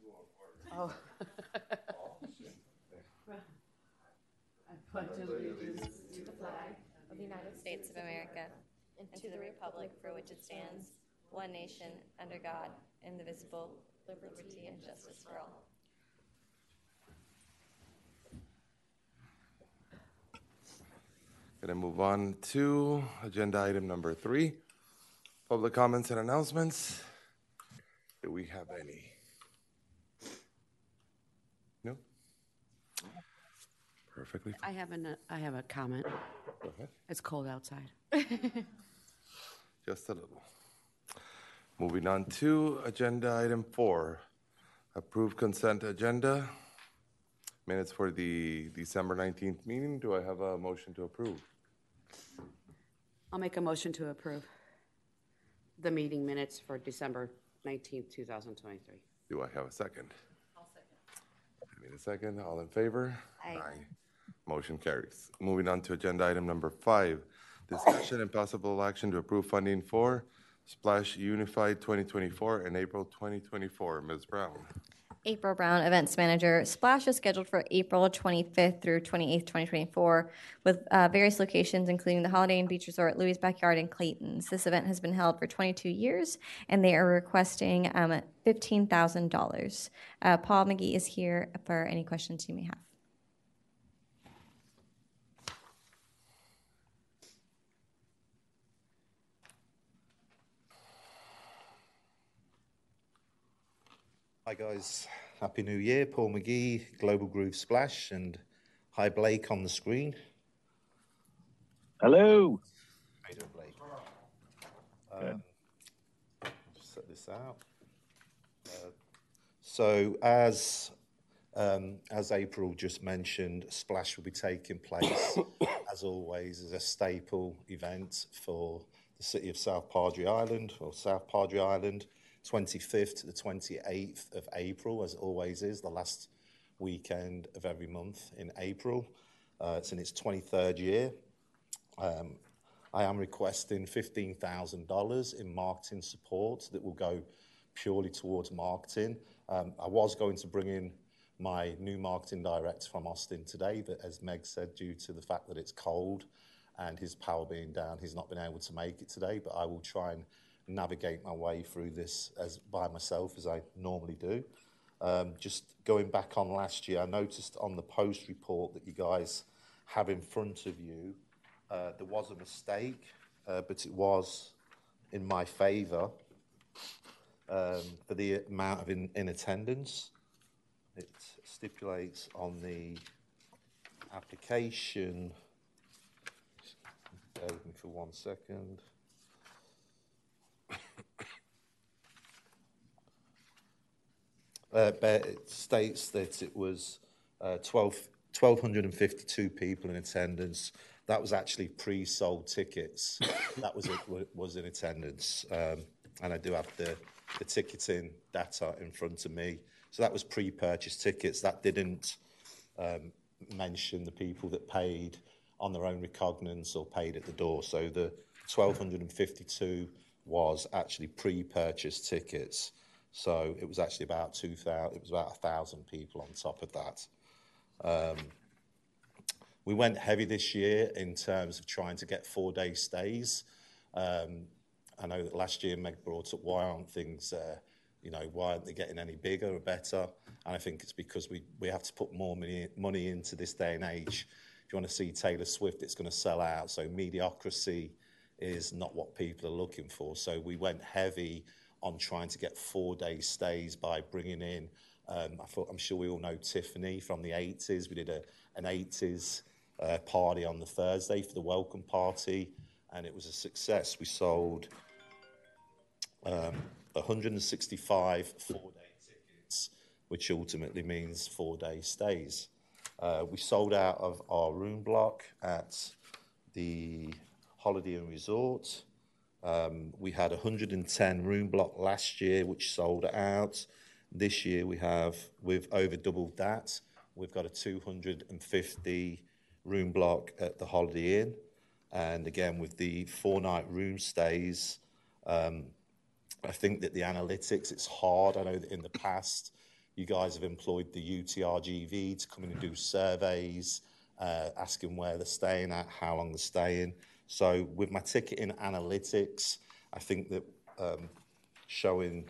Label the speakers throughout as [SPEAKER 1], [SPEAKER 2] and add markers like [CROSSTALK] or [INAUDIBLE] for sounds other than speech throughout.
[SPEAKER 1] [LAUGHS] Oh. [LAUGHS] I pledge allegiance to the flag
[SPEAKER 2] of the United States of America and to the republic for which it stands, one nation, under God, indivisible, liberty and justice for all.
[SPEAKER 3] Going to move on to agenda item number three, public comments and announcements. Do we have any? Perfectly.
[SPEAKER 1] I have an, uh, I have a comment.
[SPEAKER 3] Go ahead.
[SPEAKER 1] It's cold outside. [LAUGHS]
[SPEAKER 3] Just a little. Moving on to agenda item four, approved consent agenda. Minutes for the December 19th meeting. Do I have a motion to approve?
[SPEAKER 1] I'll make a motion to approve the meeting minutes for December 19th, 2023.
[SPEAKER 3] Do I have a second? I'll second. I need a second. All in favor?
[SPEAKER 2] Aye.
[SPEAKER 3] Motion carries. Moving on to agenda item number five, discussion and possible action to approve funding for Splash Unified 2024 and April 2024. Ms. Brown.
[SPEAKER 2] April Brown, Events Manager. Splash is scheduled for April 25th through 28th, 2024, with uh, various locations, including the Holiday Inn Beach Resort, Louie's Backyard, and Clayton's. This event has been held for 22 years, and they are requesting um, $15,000. Uh, Paul McGee is here for any questions you may have.
[SPEAKER 4] Hi guys, Happy New Year. Paul McGee, Global Groove Splash, and hi Blake on the screen.
[SPEAKER 5] Hello.
[SPEAKER 4] How you doing, Blake? Um, just set this out. Uh, so as um, as April just mentioned, Splash will be taking place, [COUGHS] as always, as a staple event for the city of South Padre Island or South Padre Island. 25th to the 28th of April, as it always is, the last weekend of every month in April. Uh, it's in its 23rd year. Um, I am requesting $15,000 in marketing support that will go purely towards marketing. Um, I was going to bring in my new marketing director from Austin today, but as Meg said, due to the fact that it's cold and his power being down, he's not been able to make it today, but I will try and navigate my way through this as by myself as I normally do. Um, just going back on last year, I noticed on the post report that you guys have in front of you, uh, there was a mistake, uh, but it was in my favour um, for the amount of in, in attendance. It stipulates on the application. Bear with me for one second. Uh, it states that it was uh, 12, 1,252 people in attendance. That was actually pre-sold tickets. [COUGHS] that was it, was in attendance, um, and I do have the, the ticketing data in front of me. So that was pre-purchased tickets. That didn't um, mention the people that paid on their own recognizance or paid at the door. So the 1,252 was actually pre-purchased tickets. So it was actually about 2,000, it was about 1,000 people on top of that. Um, we went heavy this year in terms of trying to get four day stays. Um, I know that last year Meg brought up why aren't things, uh, you know, why aren't they getting any bigger or better? And I think it's because we, we have to put more money, money into this day and age. If you want to see Taylor Swift, it's going to sell out. So mediocrity is not what people are looking for. So we went heavy on trying to get four day stays by bringing in. Um, I thought, I'm sure we all know Tiffany from the 80s. We did a, an 80s uh, party on the Thursday for the welcome party, and it was a success. We sold um, 165 four day tickets, which ultimately means four day stays. Uh, we sold out of our room block at the Holiday Inn Resort. Um, we had 110 room block last year, which sold out. This year we have, we've over doubled that. We've got a 250 room block at the Holiday Inn. And again, with the four night room stays, um, I think that the analytics, it's hard. I know that in the past, You guys have employed the UTRGV to come in and do surveys, uh, asking where they're staying at, how long they're staying. So with my ticketing analytics, I think that um, showing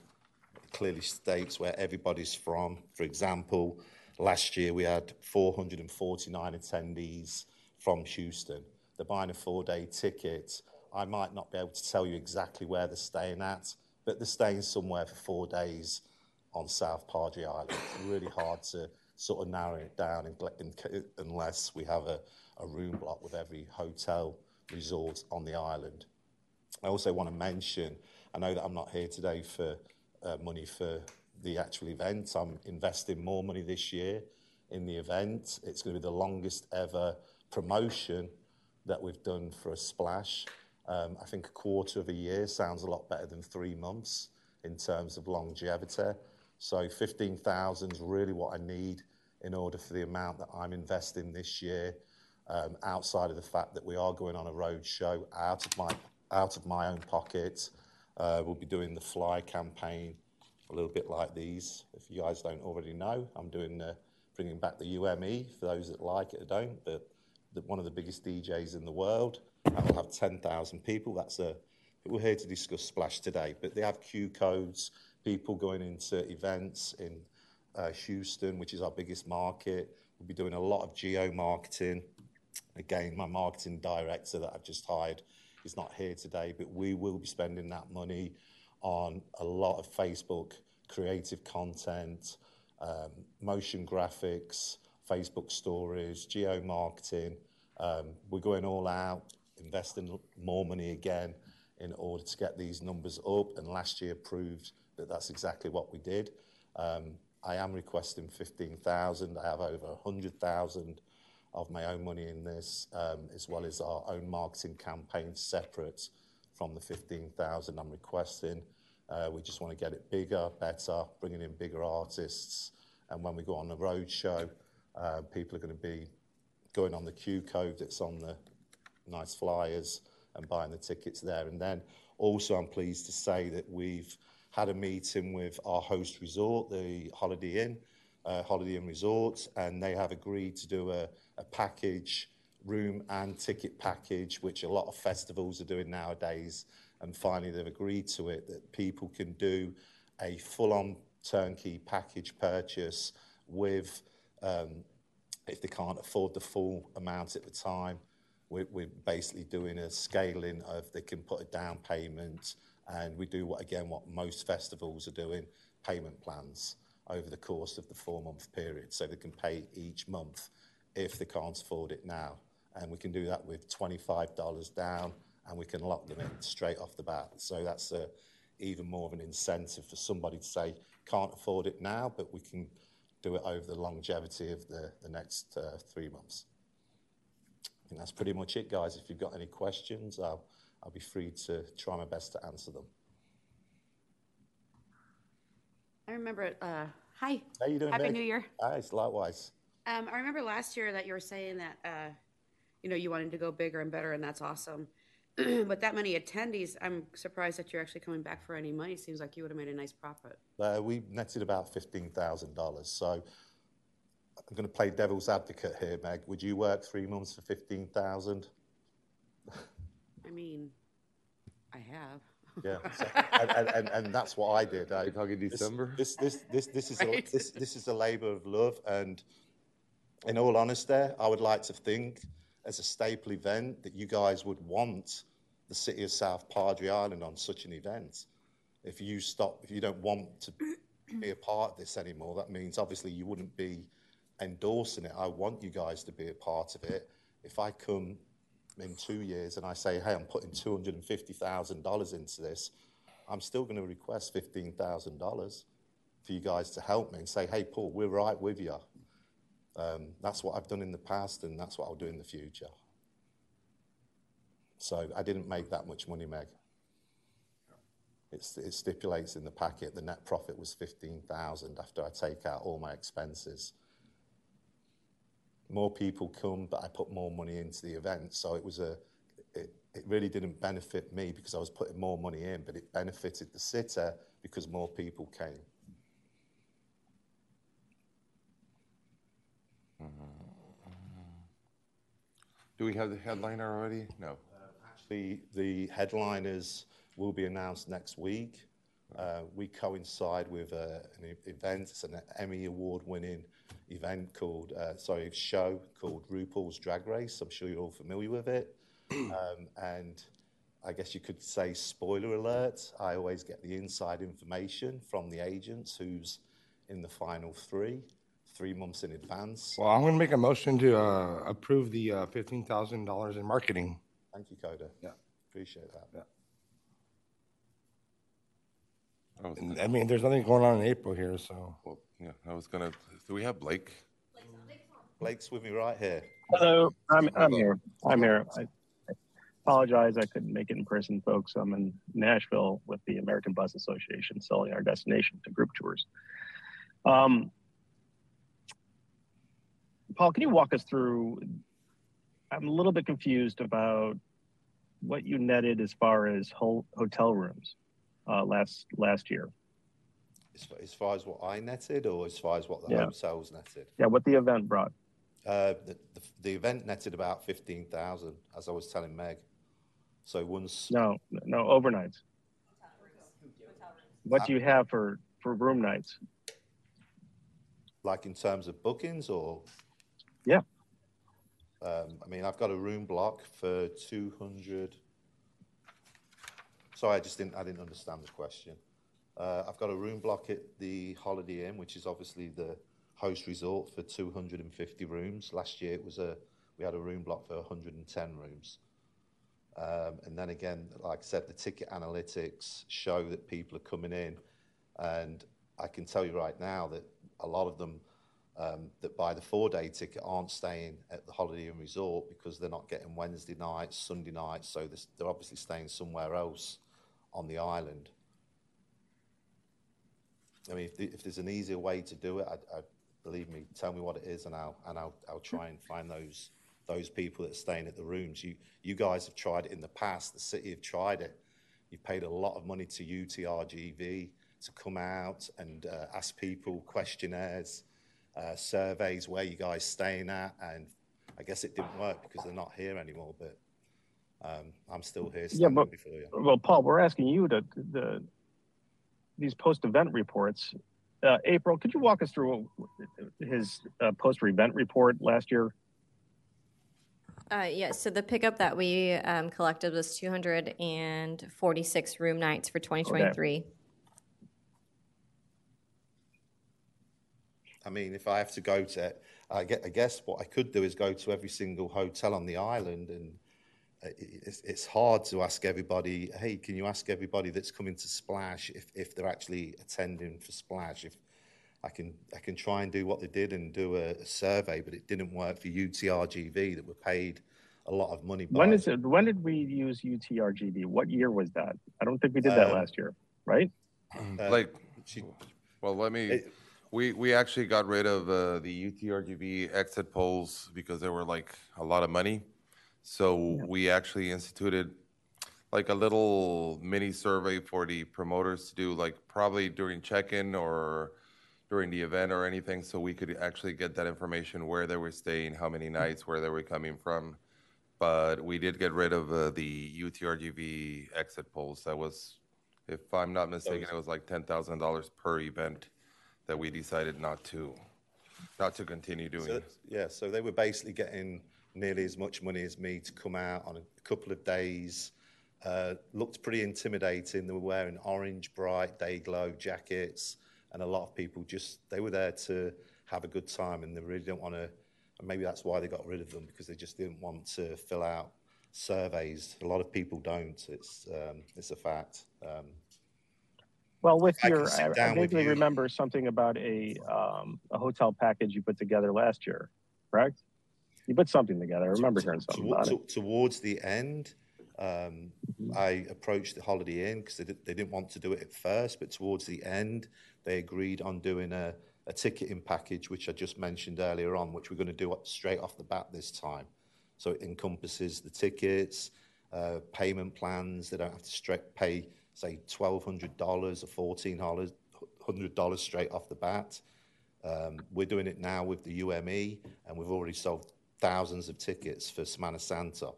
[SPEAKER 4] clearly states where everybody's from. For example, last year we had 449 attendees from Houston. They're buying a four day ticket. I might not be able to tell you exactly where they're staying at, but they're staying somewhere for four days on South Padre Island. It's really hard to sort of narrow it down unless we have a, a room block with every hotel resort on the island. I also want to mention, I know that I'm not here today for uh, money for the actual event. I'm investing more money this year in the event. It's going to be the longest ever promotion that we've done for a splash. Um, I think a quarter of a year sounds a lot better than three months in terms of longevity. So 15,000 is really what I need in order for the amount that I'm investing this year. Um, outside of the fact that we are going on a road show out of my out of my own pocket, uh, we'll be doing the fly campaign a little bit like these. If you guys don't already know, I'm doing uh, bringing back the UME for those that like it or don't. But the, one of the biggest DJs in the world. That will have 10,000 people. That's a. We're here to discuss Splash today, but they have Q codes. People going into events in uh, Houston, which is our biggest market. We'll be doing a lot of geo marketing. Again, my marketing director that I've just hired is not here today, but we will be spending that money on a lot of Facebook creative content, um, motion graphics, Facebook stories, geo marketing. Um, we're going all out, investing more money again in order to get these numbers up. And last year proved that that's exactly what we did. Um, I am requesting 15,000. I have over 100,000 of my own money in this, um, as well as our own marketing campaign separate from the 15,000 I'm requesting. Uh, we just want to get it bigger, better, bringing in bigger artists. And when we go on the road show, uh, people are going to be going on the Q code that's on the nice flyers and buying the tickets there. And then also, I'm pleased to say that we've had a meeting with our host resort, the Holiday Inn, uh, Holiday Inn Resort, and they have agreed to do a, a package, room and ticket package, which a lot of festivals are doing nowadays. And finally, they've agreed to it that people can do a full on turnkey package purchase with, um, if they can't afford the full amount at the time, we're, we're basically doing a scaling of they can put a down payment and we do what again what most festivals are doing payment plans over the course of the four month period so they can pay each month if they can't afford it now and we can do that with $25 down and we can lock them in straight off the bat so that's a, even more of an incentive for somebody to say can't afford it now but we can do it over the longevity of the, the next uh, three months I think that's pretty much it guys if you've got any questions I'll I'll be free to try my best to answer them.
[SPEAKER 1] I remember, uh, hi.
[SPEAKER 4] How are you doing,
[SPEAKER 1] Happy? New Year.
[SPEAKER 4] Hi, it's likewise.
[SPEAKER 1] Um, I remember last year that you were saying that, uh, you know, you wanted to go bigger and better, and that's awesome. [CLEARS THROAT] But that many attendees, I'm surprised that you're actually coming back for any money. Seems like you would have made a nice profit.
[SPEAKER 4] Uh, we netted about $15,000. So I'm going to play devil's advocate here, Meg. Would you work three months for 15000
[SPEAKER 1] I mean, I have.
[SPEAKER 4] Yeah, [LAUGHS] so, and, and, and, and that's what I did. I,
[SPEAKER 3] You're talking
[SPEAKER 4] this-
[SPEAKER 3] December?
[SPEAKER 4] This, this, this, this, is a, this, this is a labour of love, and in all honesty, I would like to think, as a staple event, that you guys would want the city of South Padre Island on such an event. If you stop, if you don't want to be a part of this anymore, that means obviously you wouldn't be endorsing it. I want you guys to be a part of it. If I come in two years and I say, hey, I'm putting $250,000 into this, I'm still going to request $15,000 for you guys to help me and say, hey, Paul, we're right with you. Um, that's what I've done in the past and that's what I'll do in the future. So I didn't make that much money, Meg. It's, it stipulates in the packet the net profit was 15,000 after I take out all my expenses more people come, but I put more money into the event. So it was a, it, it really didn't benefit me because I was putting more money in, but it benefited the sitter because more people came.
[SPEAKER 3] Do we have the headliner already? No.
[SPEAKER 4] The, the headliners will be announced next week. Uh, we coincide with uh, an event, it's an Emmy Award winning event called, uh, sorry, show called RuPaul's Drag Race. I'm sure you're all familiar with it. [CLEARS THROAT] um, and I guess you could say, spoiler alert, I always get the inside information from the agents who's in the final three, three months in advance.
[SPEAKER 5] Well, I'm going to make a motion to uh, approve the uh, $15,000 in marketing.
[SPEAKER 4] Thank you, Coda.
[SPEAKER 5] Yeah.
[SPEAKER 4] Appreciate that.
[SPEAKER 5] Yeah.
[SPEAKER 3] I was,
[SPEAKER 5] I mean, there's nothing going on in April here, so.
[SPEAKER 3] well, yeah, I was gonna, do we have Blake?
[SPEAKER 4] Blake's with me right here.
[SPEAKER 6] Hello, I'm, I'm here. I'm here. I I apologize, I couldn't make it in person, folks. I'm in Nashville with the American Bus Association selling our destination to group tours. Um, Paul, can you walk us through? I'm a little bit confused about what you netted as far as whole hotel rooms uh, last last year.
[SPEAKER 4] As far, as far as what I netted, or as far as what the
[SPEAKER 6] Yeah.
[SPEAKER 4] sales netted?
[SPEAKER 6] Yeah, what the event brought.
[SPEAKER 4] Uh, the, the, the event netted about fifteen thousand, as I was telling Meg. So once
[SPEAKER 6] No, no overnights. What do you have for for room nights?
[SPEAKER 4] like in terms of bookings, or
[SPEAKER 6] Yeah.
[SPEAKER 4] um, I mean, I've got a room block for two hundred. Sorry, I just didn't. I didn't understand the question. Uh, I've got a room block at the Holiday Inn, which is obviously the host resort for 250 rooms. Last year it was a we had a room block for 110 rooms. Um, and then again, like I said, the ticket analytics show that people are coming in, and I can tell you right now that a lot of them um, that buy the four-day ticket aren't staying at the Holiday Inn Resort because they're not getting Wednesday nights, Sunday nights, so they're, they're obviously staying somewhere else on the island. I mean, if, the, if there's an easier way to do it, I, I, believe me, tell me what it is, and I'll and I'll I'll try and find those those people that are staying at the rooms. You you guys have tried it in the past. The city have tried it. You've paid a lot of money to UTRGV to come out and uh, ask people questionnaires, uh, surveys, where you guys staying at, and I guess it didn't work because they're not here anymore. But um, I'm still here standing
[SPEAKER 6] but-
[SPEAKER 4] before you.
[SPEAKER 6] Well, Paul, we're asking you to the these post-event reports. Uh, April, could you walk us through his uh, post-event report last year?
[SPEAKER 2] Uh, yes, so the pickup that we um, collected was 246 room nights for 2023.
[SPEAKER 4] I mean, if I have to go to, I gue- I guess what I could do is go to every single hotel on the island, and uh, it's, it's hard to ask everybody, hey, can you ask everybody that's coming to Splash if, if they're actually attending for Splash? If I can, I can try and do what they did and do a, a survey, but it didn't work for UTRGV that were paid a lot of money.
[SPEAKER 6] When
[SPEAKER 4] by-
[SPEAKER 6] is it? When did we use UTRGV? What year was that? I don't think we did that
[SPEAKER 4] Um,
[SPEAKER 6] last year, right?
[SPEAKER 4] uh,
[SPEAKER 3] Blake,
[SPEAKER 4] she-
[SPEAKER 3] well, let me,
[SPEAKER 4] It-
[SPEAKER 3] we, we actually got rid of uh, the UTRGV exit polls because they were like a lot of money. So we actually instituted like a little mini survey for the promoters to do, like probably during check-in or during the event or anything, so we could actually get that information, where they were staying, how many nights, where they were coming from. But we did get rid of uh, the UTRGV exit polls. That was, if I'm not mistaken, it was like ten thousand dollars per event that we decided not to, not to continue doing.
[SPEAKER 4] So, yeah, so they were basically getting nearly as much money as me to come out on a couple of days. Uh, looked pretty intimidating. They were wearing orange, bright, day glow jackets, and a lot of people just they were there to have a good time, and they really didn't want to. And maybe that's why they got rid of them because they just didn't want to fill out surveys. A lot of people don't. It's um, it's a fact. Um,
[SPEAKER 6] Well, with
[SPEAKER 4] I
[SPEAKER 6] your, I, I vaguely
[SPEAKER 4] you.
[SPEAKER 6] remember something about a um, a hotel package you put together last year, correct? You put something together. I remember hearing something
[SPEAKER 4] Towa-
[SPEAKER 6] about it.
[SPEAKER 4] Towards the end, um, I approached the Holiday Inn because they, they didn't want to do it at first, but towards the end, they agreed on doing a, a ticketing package, which I just mentioned earlier on, which we're going to do straight off the bat this time. So it encompasses the tickets, uh, payment plans. They don't have to straight pay, say, $1,200 or $1,400 straight off the bat. Um, we're doing it now with the UME, and we've already sold thousands of tickets for Semana Santa.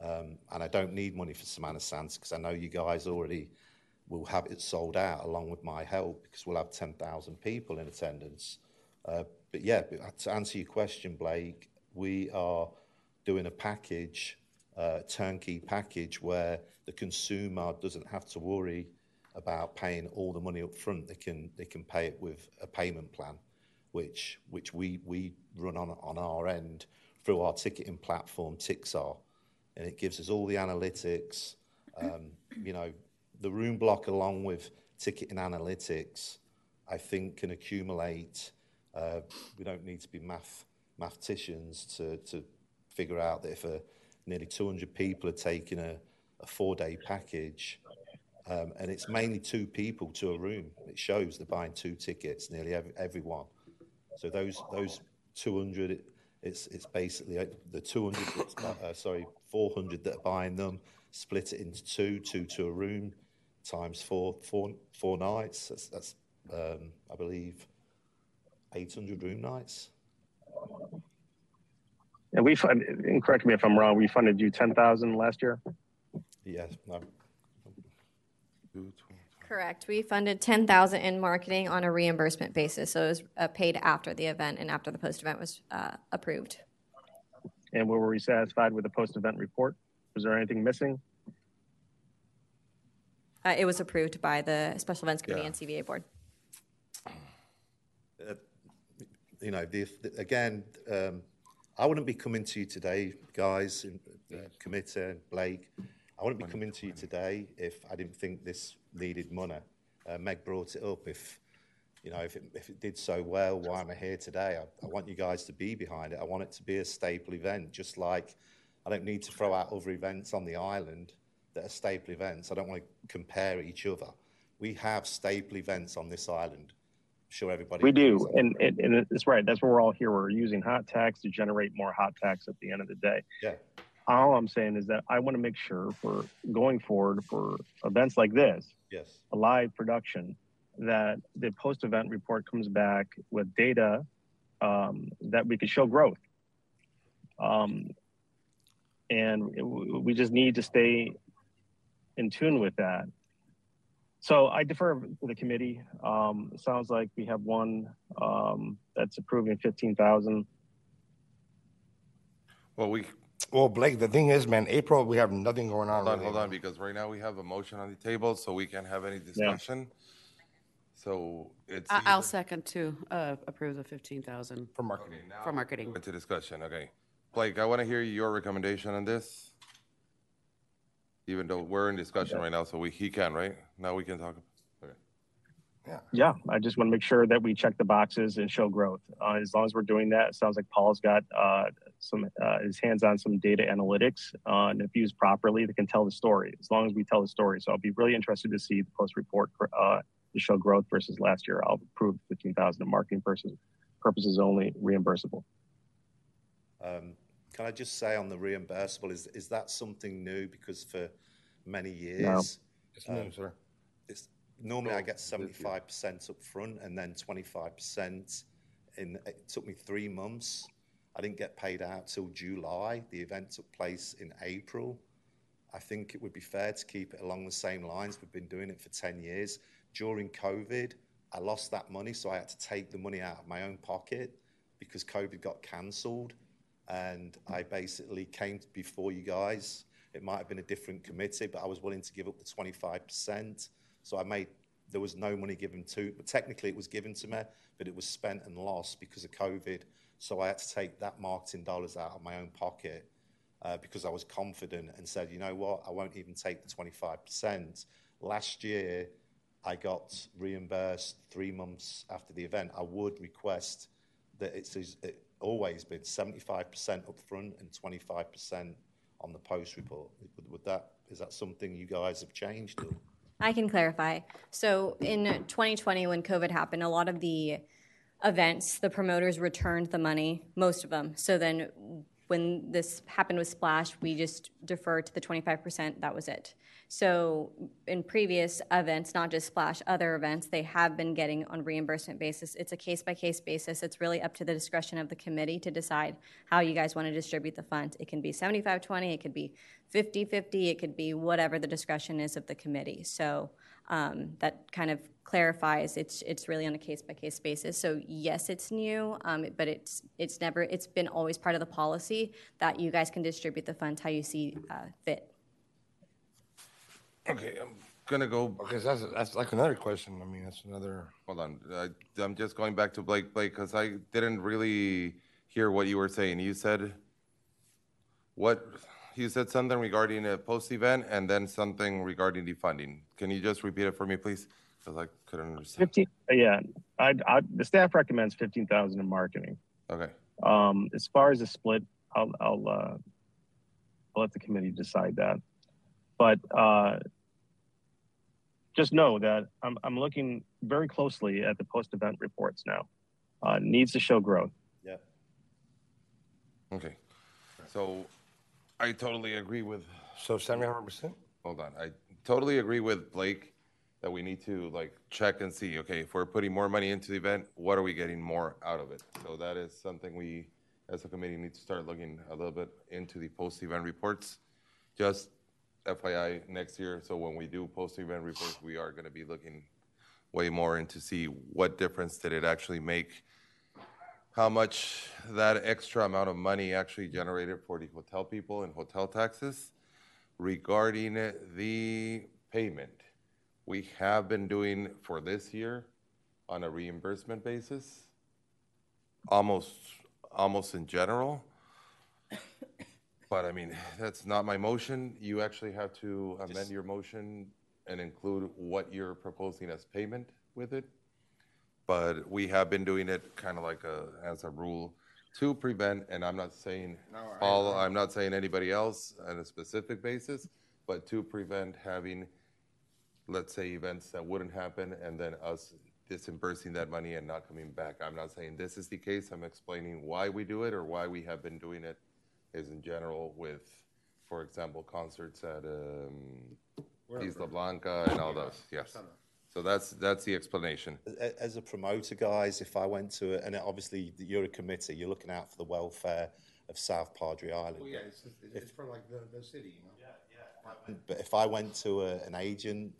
[SPEAKER 4] Um, and I don't need money for Semana Santa because I know you guys already will have it sold out along with my help because we'll have 10,000 people in attendance. Uh, but yeah, to answer your question, Blake, we are doing a package, turnkey package, where the consumer doesn't have to worry about paying all the money up front. They can they can pay it with a payment plan, which which we we run on on our end through our ticketing platform Tixr, and it gives us all the analytics. Um, you know, the room block along with ticketing analytics, I think can accumulate. Uh, we don't need to be math mathematicians to to figure out that if a, nearly 200 people are taking a, a four day package, um, and it's mainly two people to a room. It shows they're buying two tickets, nearly every, everyone. So those those 200, it, it's it's basically uh, the 200, that's uh, sorry, 400 that are buying them. Split it into two, two to a room, times four, four, four nights. That's, that's um, I believe, 800 room nights.
[SPEAKER 6] And we fund, and correct me if I'm wrong, we funded you 10,000 last year?
[SPEAKER 4] Yes, no,
[SPEAKER 2] Correct. We funded 10,000 in marketing on a reimbursement basis. So it was uh, paid after the event and after the post-event was uh, approved.
[SPEAKER 6] And were we satisfied with the post-event report? Was there anything missing?
[SPEAKER 2] Uh, It was approved by the Special Events Committee
[SPEAKER 3] Yeah.
[SPEAKER 2] and CVA Board.
[SPEAKER 4] you know, the, the, again, um, I wouldn't be coming to you today, guys, in uh, committee, and Blake. I wouldn't be coming to you today if I didn't think this needed money. Uh, Meg brought it up. If you know, if it, if it did so well, why am I here today? I, I want you guys to be behind it. I want it to be a staple event, just like I don't need to throw out other events on the island that are staple events. I don't want to compare each other. We have staple events on this island. I'm everybody.
[SPEAKER 6] We do, and, and, and it's right. That's what we're all here. We're using hot tax to generate more hot tax at the end of the day.
[SPEAKER 4] Yeah.
[SPEAKER 6] All I'm saying is that I want to make sure for going forward for events like this,
[SPEAKER 4] Yes.
[SPEAKER 6] a live production, that the post-event report comes back with data um, that we could show growth. Um, and it- we just need to stay in tune with that. So I defer to the committee. Um, it sounds like we have one um, that's approving fifteen thousand.
[SPEAKER 3] Well, we,
[SPEAKER 5] Well, Blake, the thing is, man, April, we have nothing going on.
[SPEAKER 3] hold on,
[SPEAKER 5] really.
[SPEAKER 3] hold on, because right now we have a motion on the table, so we can't have any discussion. So it's.
[SPEAKER 1] I- I'll
[SPEAKER 3] either-
[SPEAKER 1] second to uh, approve the 15,000
[SPEAKER 5] For marketing.
[SPEAKER 1] for marketing.
[SPEAKER 3] Into discussion, okay. Blake, I want to hear your recommendation on this. Even though we're in discussion right now, so we, he can, right? Now we can talk. Okay.
[SPEAKER 6] Yeah, I just want to make sure that we check the boxes and show growth. Uh, as long as we're doing that, it sounds like Paul's got uh, some uh, his hands on some data analytics, uh, and if used properly, they can tell the story. As long as we tell the story, so I'll be really interested to see the post report uh, to show growth versus last year. I'll approve fifteen thousand in marketing purposes, purposes only, reimbursable.
[SPEAKER 4] Um, can I just say on the reimbursable, is, is that something new? Because for many years,
[SPEAKER 5] It's new, um, sir.
[SPEAKER 4] it's, normally I get 75% up front and then 25% in, it took me three months. I didn't get paid out till July. The event took place in April. I think it would be fair to keep it along the same lines. We've been doing it for 10 years. During COVID, I lost that money, so I had to take the money out of my own pocket because COVID got cancelled. And I basically came before you guys. It might have been a different committee, but I was willing to give up the 25%. So I made, there was no money given to, but technically it was given to me, but it was spent and lost because of COVID. So I had to take that marketing dollars out of my own pocket uh, because I was confident and said, you know what, I won't even take the 25%. Last year, I got reimbursed three months after the event. I would request that it's it always been 75% up front and 25% on the post report. Would, would that, is that something you guys have changed? Or?
[SPEAKER 2] I can clarify. So in 2020, when COVID happened, a lot of the events, the promoters returned the money, most of them. So then when this happened with Splash, we just deferred to the 25%, that was it. So in previous events, not just Splash, other events, they have been getting on reimbursement basis. It's a case-by-case basis. It's really up to the discretion of the committee to decide how you guys want to distribute the funds. It can be 75-20, it could be 50-50, it could be whatever the discretion is of the committee. So um, that kind of clarifies it's it's really on a case by case basis. So yes, it's new, um, but it's it's never it's been always part of the policy that you guys can distribute the funds how you see uh, fit.
[SPEAKER 3] Okay, I'm gonna go,
[SPEAKER 5] Because that's, that's like another question. I mean, that's another,
[SPEAKER 3] hold on, I, I'm just going back to Blake, Blake, because I didn't really hear what you were saying. You said, what, you said something regarding a post-event and then something regarding the funding. Can you just repeat it for me, please? Because I couldn't understand.
[SPEAKER 6] Fifteen, yeah, I, I, the staff recommends fifteen thousand in marketing.
[SPEAKER 3] Okay,
[SPEAKER 6] Um, as far as the split, I'll, I'll, uh, I'll let the committee decide that. But, uh, just know that I'm, I'm looking very closely at the post-event reports now. Uh, needs to show growth.
[SPEAKER 4] Yeah.
[SPEAKER 3] okay. So I totally agree with
[SPEAKER 5] so seventy-five percent?
[SPEAKER 3] hold on. I totally agree with Blake that we need to like check and see, okay, if we're putting more money into the event, what are we getting more out of it? So that is something we, as a committee, need to start looking a little bit into the post-event reports. Just FYI, next year, so when we do post-event reports, we are gonna be looking way more into see what difference did it actually make how much that extra amount of money actually generated for the hotel people and hotel taxes. Regarding the payment, we have been doing for this year on a reimbursement basis, almost, almost in general. But I mean, that's not my motion. You actually have to amend your motion and include what you're proposing as payment with it but we have been doing it kind of like a, as a rule to prevent, and I'm not saying Paul, I'm not saying anybody else on a specific basis, but to prevent having, let's say, events that wouldn't happen and then us disbursing that money and not coming back. I'm not saying this is the case. I'm explaining why we do it or why we have been doing it is in general with, for example, concerts at um, Isla Blanca and all those, yes. So that's, that's the explanation.
[SPEAKER 4] As a promoter, guys, if I went to it, and obviously you're a committee, you're looking out for the welfare of South Padre Island.
[SPEAKER 5] it's, it's for like the, the city, you know? Yeah, yeah.
[SPEAKER 4] But if I went to a, an agent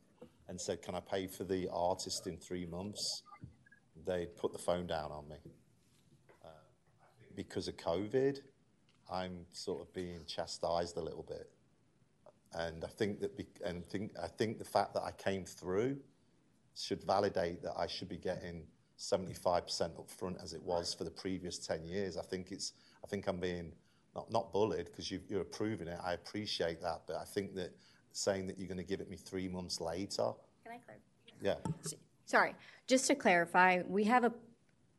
[SPEAKER 4] and said, "Can I pay for the artist in three months?" they'd put the phone down on me. Uh, because of COVID, I'm sort of being chastised a little bit, and I think that, be, and think I think the fact that I came through should validate that I should be getting 75% up front as it was for the previous 10 years. I think it's, I think I'm being not, not bullied because you, you're approving it. I appreciate that. But I think that saying that you're going to give it me three months later,
[SPEAKER 2] Can I clarify?
[SPEAKER 4] yeah.
[SPEAKER 2] Sorry, just to clarify, we have a,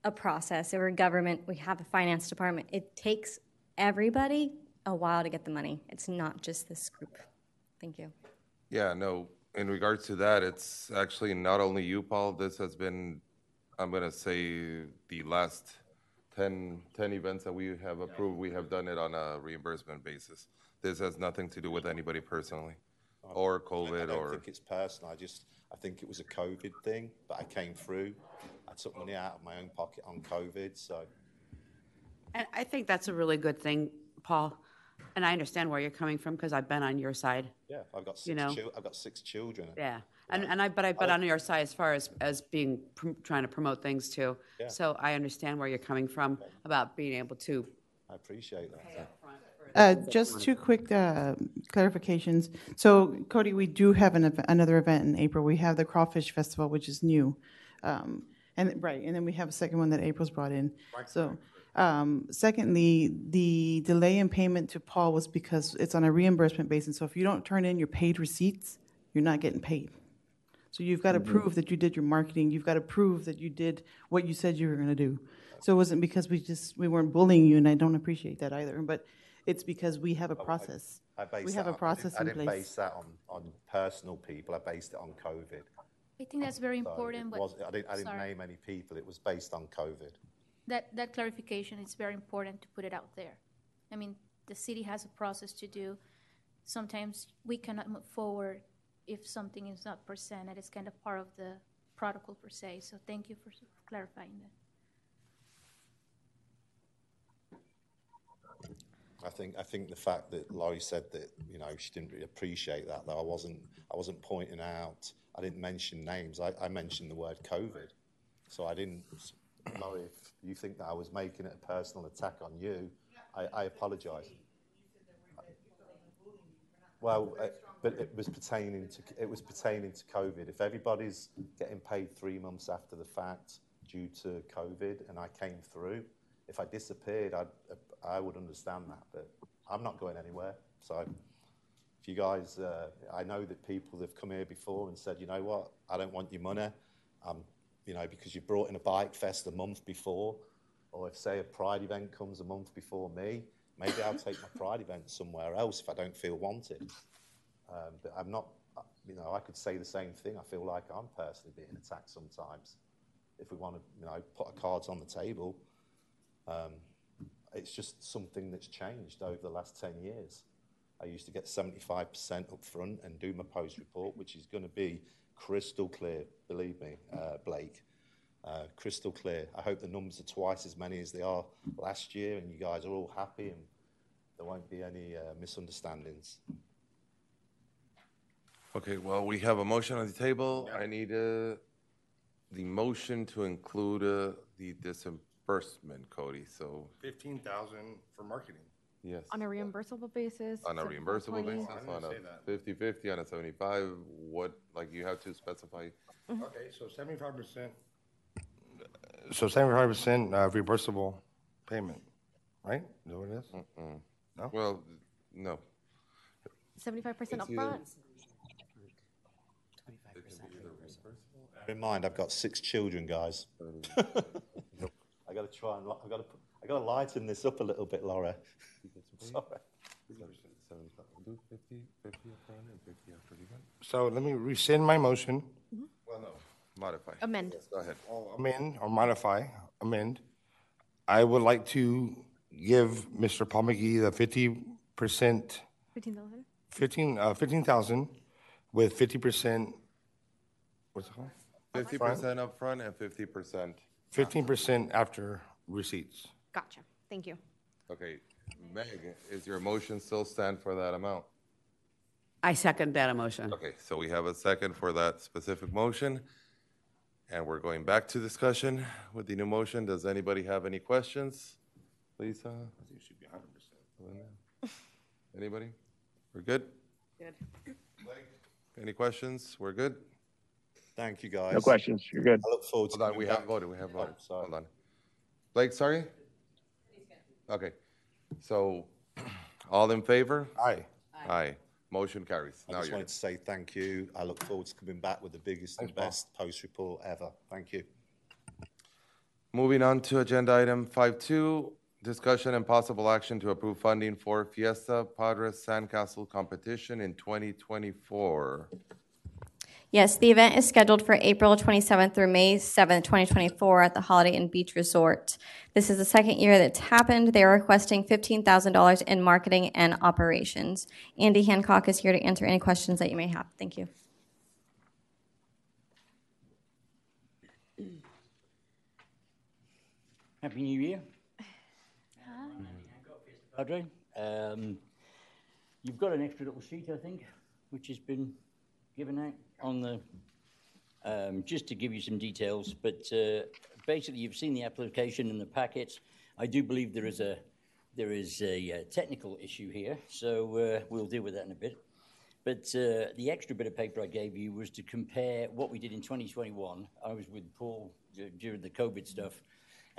[SPEAKER 2] a process, we're a government, we have a finance department. It takes everybody a while to get the money. It's not just this group. Thank you.
[SPEAKER 3] Yeah, no, in regards to that, it's actually not only you, Paul. This has been, I'm going to say, the last 10, 10 events that we have approved, we have done it on a reimbursement basis. This has nothing to do with anybody personally, or COVID or I
[SPEAKER 4] don't
[SPEAKER 3] or,
[SPEAKER 4] think it's personal. I just, I think it was a COVID thing, but I came through. I took money out of my own pocket on COVID, so
[SPEAKER 1] And I think that's a really good thing, Paul. And I understand where you're coming from because I've been on your side.
[SPEAKER 4] yeah, I've got six.
[SPEAKER 1] You know.
[SPEAKER 4] chil- I've got six children.
[SPEAKER 1] Yeah. And, and I, but I, but on your side as far as, as being, pr- trying to promote things too.
[SPEAKER 4] Yeah.
[SPEAKER 1] So I understand where you're coming from about being able to.
[SPEAKER 4] I appreciate that.
[SPEAKER 7] Uh, Just two quick uh, clarifications. So Cody, we do have an, another event in April. We have the Crawfish Festival, which is new. Um, And, right, and then we have a second one that April's brought in. So, um, secondly, the delay in payment to Paul was because it's on a reimbursement basis. So if you don't turn in your paid receipts, you're not getting paid. So you've got to prove that you did your marketing. You've got to prove that you did what you said you were going to do. So it wasn't because we just, we weren't bullying you, and I don't appreciate that either. But it's because we have a process.
[SPEAKER 4] I based
[SPEAKER 7] We have a
[SPEAKER 4] on- I
[SPEAKER 7] process
[SPEAKER 4] didn't, I didn't
[SPEAKER 7] place.
[SPEAKER 4] base that on, on personal people. I based it on COVID.
[SPEAKER 8] I think that's very
[SPEAKER 4] So
[SPEAKER 8] important,
[SPEAKER 4] it
[SPEAKER 8] but
[SPEAKER 4] was, I didn't, I didn't name any people. It was based on COVID.
[SPEAKER 8] That, that clarification is very important to put it out there. I mean, the city has a process to do. Sometimes we cannot move forward if something is not presented. It's kind of part of the protocol per se. So thank you for clarifying that.
[SPEAKER 4] I think I think the fact that Laurie said that you know she didn't really appreciate that though I wasn't I wasn't pointing out I didn't mention names I, I mentioned the word COVID so I didn't Laurie if you think that I was making it a personal attack on you I, I apologise. Well, uh, but it was pertaining to it was pertaining to COVID. If everybody's getting paid three months after the fact due to COVID, and I came through, if I disappeared, I'd, I would understand that. But I'm not going anywhere. So, if you guys, uh, I know that people have come here before and said, you know what, I don't want your money. Um, you know, because you brought in a bike fest a month before, or if say a pride event comes a month before me, maybe I'll take my pride event somewhere else if I don't feel wanted. Um, but I'm not, you know, I could say the same thing. I feel like I'm personally being attacked sometimes. If we want to, you know, put our cards on the table, um, it's just something that's changed over the last 10 years. I used to get 75% up front and do my post report, which is going to be crystal clear, believe me, uh, Blake. Uh, crystal clear. I hope the numbers are twice as many as they are last year, and you guys are all happy, and there won't be any uh, misunderstandings.
[SPEAKER 3] Okay, well, we have a motion on the table. I need uh, the motion to include uh, the disbursement, Cody, so,
[SPEAKER 5] Fifteen thousand for marketing.
[SPEAKER 3] Yes.
[SPEAKER 9] On a reimbursable basis.
[SPEAKER 3] On a reimbursable
[SPEAKER 9] 20.
[SPEAKER 3] basis,
[SPEAKER 5] I didn't
[SPEAKER 3] on a
[SPEAKER 5] say that.
[SPEAKER 3] fifty-fifty, on a seventy-five, what, like, you have to specify,
[SPEAKER 5] Okay, so seventy-five percent. So seventy-five percent uh, reimbursable payment, right? Is that what it is? No?
[SPEAKER 3] Well, no.
[SPEAKER 9] Seventy-five percent
[SPEAKER 3] It's either-
[SPEAKER 9] upfront.
[SPEAKER 4] Bear in mind, I've got six children, guys. [LAUGHS] I got to try and I got to I got to lighten this up a little bit, Laura. [LAUGHS] Sorry.
[SPEAKER 3] Do fifty, fifty upfront and fifty after the event?
[SPEAKER 5] So let me rescind my motion,
[SPEAKER 3] Well, no, modify.
[SPEAKER 9] Amend.
[SPEAKER 3] Go ahead.
[SPEAKER 5] I'll amend or modify, amend. I would like to give Mr. Paul McGee the fifty percent,
[SPEAKER 9] Fifteen thousand.
[SPEAKER 5] fifteen, uh, fifteen thousand with fifty percent, what's it called?
[SPEAKER 3] Fifty percent upfront and fifty percent,
[SPEAKER 5] Fifteen percent after receipts.
[SPEAKER 9] Gotcha. Thank you.
[SPEAKER 3] okay. Meg, is your motion still stand for that amount?
[SPEAKER 1] I second that emotion.
[SPEAKER 3] Okay, so we have a second for that specific motion. And we're going back to discussion with the new motion. Does anybody have any questions? Lisa? I think it should be hundred percent. [LAUGHS] Anybody? We're good?
[SPEAKER 1] Good.
[SPEAKER 3] Any questions? We're good?
[SPEAKER 4] Thank you, guys.
[SPEAKER 6] No questions. You're good.
[SPEAKER 4] I look forward to
[SPEAKER 3] Hold on,
[SPEAKER 4] coming
[SPEAKER 3] we have
[SPEAKER 4] back.
[SPEAKER 3] voted, we have voted.
[SPEAKER 4] Oh, sorry.
[SPEAKER 3] Hold on. Blake, sorry? Okay, so, [CLEARS THROAT] all in favor?
[SPEAKER 5] Aye.
[SPEAKER 3] Aye. Motion carries.
[SPEAKER 4] I
[SPEAKER 3] Now
[SPEAKER 4] just
[SPEAKER 3] you're,
[SPEAKER 4] wanted to say thank you. I look forward to coming back with the biggest and best post report ever. Thank you.
[SPEAKER 3] moving on to agenda item five two, discussion and possible action to approve funding for Fiesta Padres Sandcastle competition in twenty twenty-four.
[SPEAKER 2] Yes, the event is scheduled for April 27th through May 7th, 2024 at the Holiday Inn Beach Resort. This is the second year that's happened. They are requesting $15,000 in marketing and operations. Andy Hancock is here to answer any questions that you may have. Thank you.
[SPEAKER 10] Happy New Year. Padre. Um, you've got an extra little sheet, I think, which has been given out on the, um, just to give you some details. But uh, basically, you've seen the application in the packets. I do believe there is a there is a, uh technical issue here, so uh, we'll deal with that in a bit. But uh, the extra bit of paper I gave you was to compare what we did in 2021. I was with Paul d- during the COVID stuff.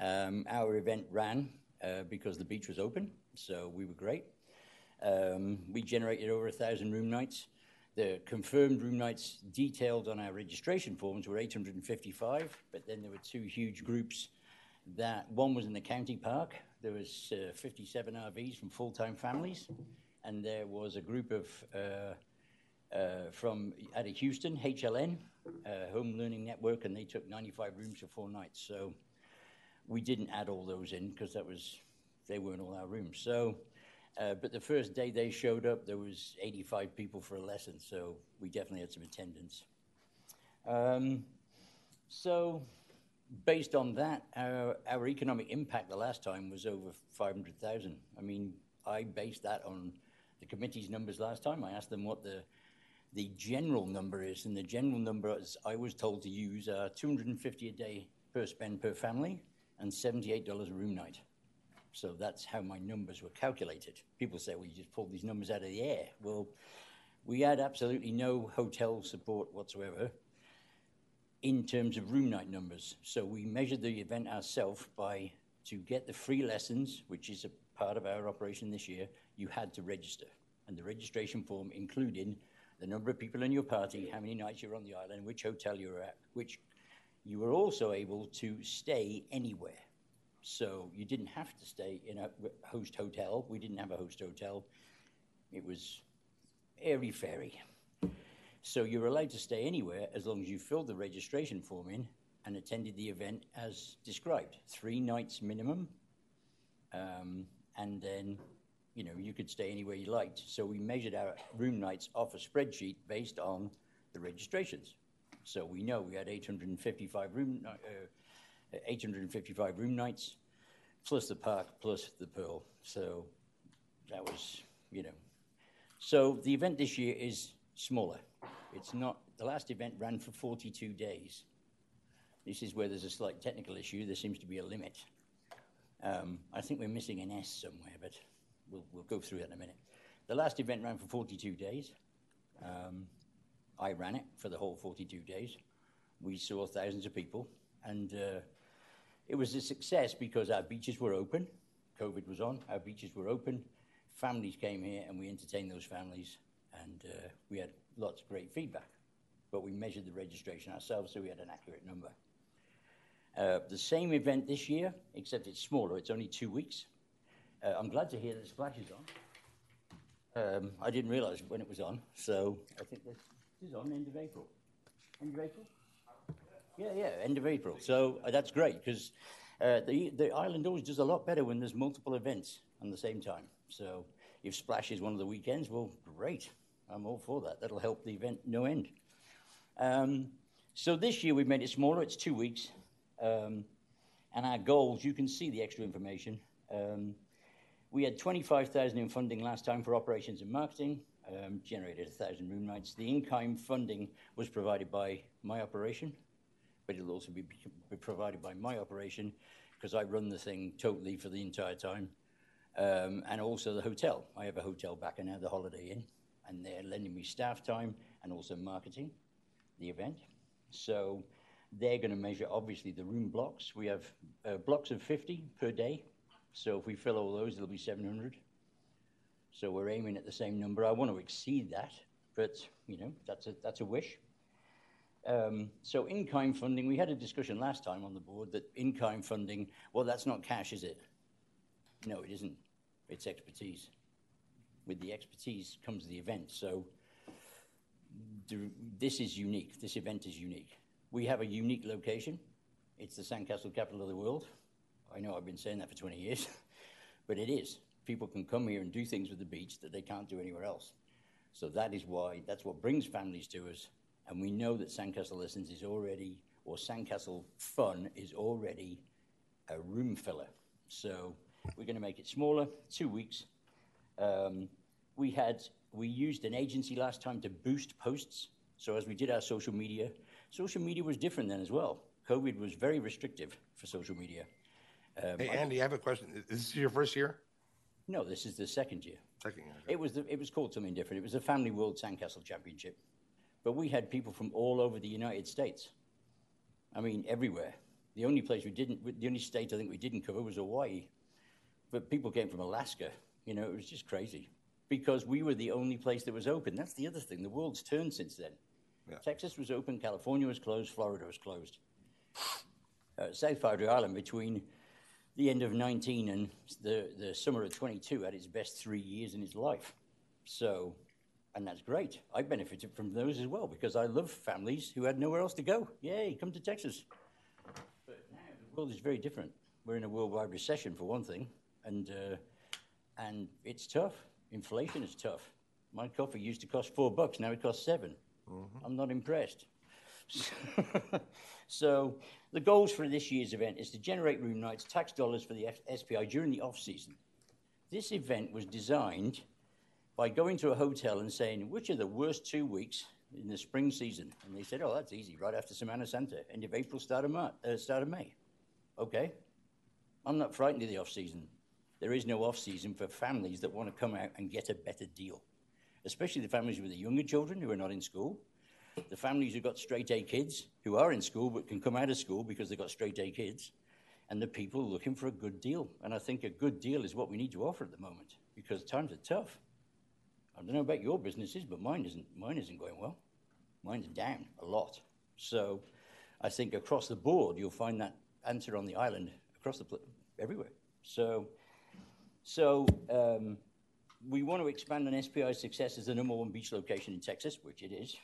[SPEAKER 10] Um, our event ran uh, because the beach was open, so we were great. Um, we generated over a thousand room nights. The confirmed room nights detailed on our registration forms were 855, but then there were two huge groups. That one was in the county park. There was uh, 57 RVs from full-time families, and there was a group of uh, uh, from out of Houston, HLN, uh, Home Learning Network, and they took 95 rooms for four nights. So we didn't add all those in because that was they weren't all our rooms. So Uh, but the first day they showed up, there was 85 people for a lesson, so we definitely had some attendance. Um, so, based on that, our, our economic impact the last time was over 500,000. I mean, I based that on the committee's numbers last time. I asked them what the the general number is, and the general number is I was told to use are 250 a day per spend per family and $78 a room night. So that's how my numbers were calculated. People say, well, you just pulled these numbers out of the air. Well, we had absolutely no hotel support whatsoever in terms of room night numbers. So we measured the event ourselves by, to get the free lessons, which is a part of our operation this year, you had to register. And the registration form included the number of people in your party, how many nights you're on the island, which hotel you were at, which you were also able to stay anywhere. So you didn't have to stay in a host hotel. We didn't have a host hotel. It was airy fairy. So you were allowed to stay anywhere as long as you filled the registration form in and attended the event as described. Three nights minimum, um, and then you know you could stay anywhere you liked. So we measured our room nights off a spreadsheet based on the registrations. So we know we had 855 room, uh, 855 room nights, plus the park, plus the Pearl. So that was, you know. So the event this year is smaller. It's not, the last event ran for 42 days. This is where there's a slight technical issue. There seems to be a limit. Um, I think we're missing an S somewhere, but we'll, we'll go through that in a minute. The last event ran for 42 days. Um, I ran it for the whole 42 days. We saw thousands of people, and uh, it was a success because our beaches were open. COVID was on. Our beaches were open. Families came here, and we entertained those families, and uh, we had lots of great feedback. But we measured the registration ourselves, so we had an accurate number. Uh, the same event this year, except it's smaller. It's only two weeks. Uh, I'm glad to hear that Splash is on. Um, I didn't realize when it was on, so I think this is on end of April. End of April? Yeah, yeah, end of April. So uh, that's great because uh, the, the island always does a lot better when there's multiple events on the same time. So if Splash is one of the weekends, well, great. I'm all for that. That'll help the event no end. Um, so this year we've made it smaller. It's two weeks. Um, and our goals, you can see the extra information. Um, we had 25,000 in funding last time for operations and marketing, um, generated 1,000 room nights. The in-kind funding was provided by my operation, but it'll also be, be provided by my operation because I run the thing totally for the entire time. Um, and also the hotel. I have a hotel back in now, the Holiday Inn, and they're lending me staff time and also marketing the event. So they're going to measure, obviously, the room blocks. We have uh, blocks of 50 per day. So if we fill all those, it'll be 700. So we're aiming at the same number. I want to exceed that, but, you know, that's a, that's a wish. Um, so in-kind funding, we had a discussion last time on the board that in-kind funding, well, that's not cash, is it? No, it isn't. It's expertise. With the expertise comes the event. So this is unique. This event is unique. We have a unique location. It's the sandcastle capital of the world. I know I've been saying that for 20 years, [LAUGHS] but it is. People can come here and do things with the beach that they can't do anywhere else. So that is why, that's what brings families to us. And we know that Sandcastle Lessons is already, or Sandcastle Fun is already a room filler. So we're going to make it smaller, two weeks. Um, we had, we used an agency last time to boost posts. So as we did our social media, social media was different then as well. COVID was very restrictive for social media.
[SPEAKER 5] Um, hey, Andy, I have a question. Is this your first year?
[SPEAKER 10] No, this is the second year.
[SPEAKER 5] Second year.
[SPEAKER 10] It was the, it was called something different. It was the Family World Sandcastle Championship, but we had people from all over the United States. I mean, everywhere. The only place we didn't, the only state I think we didn't cover was Hawaii, but people came from Alaska. You know, it was just crazy because we were the only place that was open. That's the other thing. The world's turned since then. Yeah. Texas was open, California was closed, Florida was closed. Uh, South Padre Island between the end of 19 and the, the summer of 22 had its best three years in its life. So, and that's great. I benefited from those as well because I love families who had nowhere else to go. Yay, come to Texas. But now the world is very different. We're in a worldwide recession, for one thing, and uh, and it's tough. Inflation is tough. My coffee used to cost four bucks, now it costs 7 I'm not impressed. [LAUGHS] so, the goals for this year's event is to generate room nights, tax dollars for the F- SPI during the off season. This event was designed by going to a hotel and saying, which are the worst two weeks in the spring season? And they said, oh, that's easy, right after Semana Santa, end of April, start of, uh, start of May. Okay. I'm not frightened of the off season. There is no off season for families that want to come out and get a better deal, especially the families with the younger children who are not in school, the families who've got straight A kids who are in school but can come out of school because they've got straight A kids, and the people looking for a good deal. And I think a good deal is what we need to offer at the moment because times are tough. I don't know about your businesses, but mine isn't. Mine isn't going well. Mine's down a lot. So, I think across the board you'll find that answer on the island across the everywhere. So, so um, we want to expand on SPI's success as the number one beach location in Texas, which it is.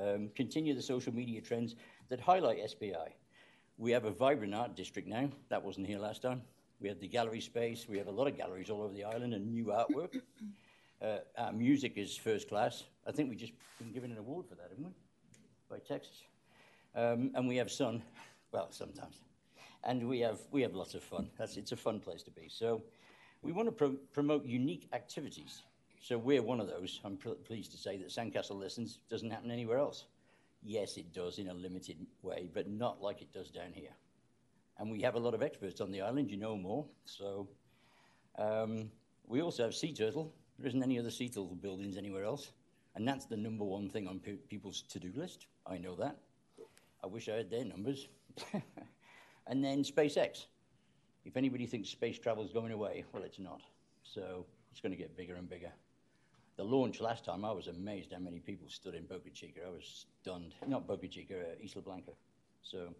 [SPEAKER 10] Um, continue the social media trends that highlight SPI. We have a vibrant art district now. That wasn't here last time. We have the gallery space. We have a lot of galleries all over the island and new artwork. Uh, our music is first class. I think we just been given an award for that, haven't we? By Texas. Um, and we have sun. Well, sometimes. And we have, we have lots of fun. That's, it's a fun place to be. So we want to pro- promote unique activities. So we're one of those. I'm pl- pleased to say that Sandcastle Lessons doesn't happen anywhere else. Yes, it does in a limited way, but not like it does down here. And we have a lot of experts on the island. You know more. So um, we also have Sea Turtle. There isn't any other Sea Turtle buildings anywhere else. And that's the number one thing on pe- people's to do list. I know that. I wish I had their numbers. [LAUGHS] and then SpaceX. If anybody thinks space travel is going away, well, it's not. So it's going to get bigger and bigger. The launch last time, I was amazed how many people stood in Boca Chica. I was stunned. Not Boca Chica, uh, Isla Blanca. So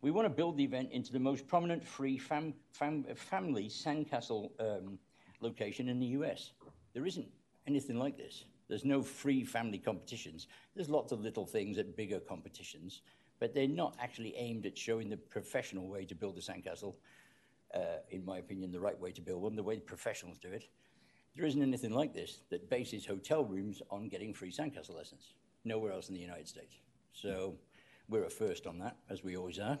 [SPEAKER 10] we want to build the event into the most prominent free fam, fam, family sandcastle um, location in the US. There isn't anything like this. There's no free family competitions. There's lots of little things at bigger competitions, but they're not actually aimed at showing the professional way to build a sandcastle. Uh, in my opinion, the right way to build one, the way professionals do it. There isn't anything like this that bases hotel rooms on getting free sandcastle lessons. Nowhere else in the United States. So we're a first on that, as we always are.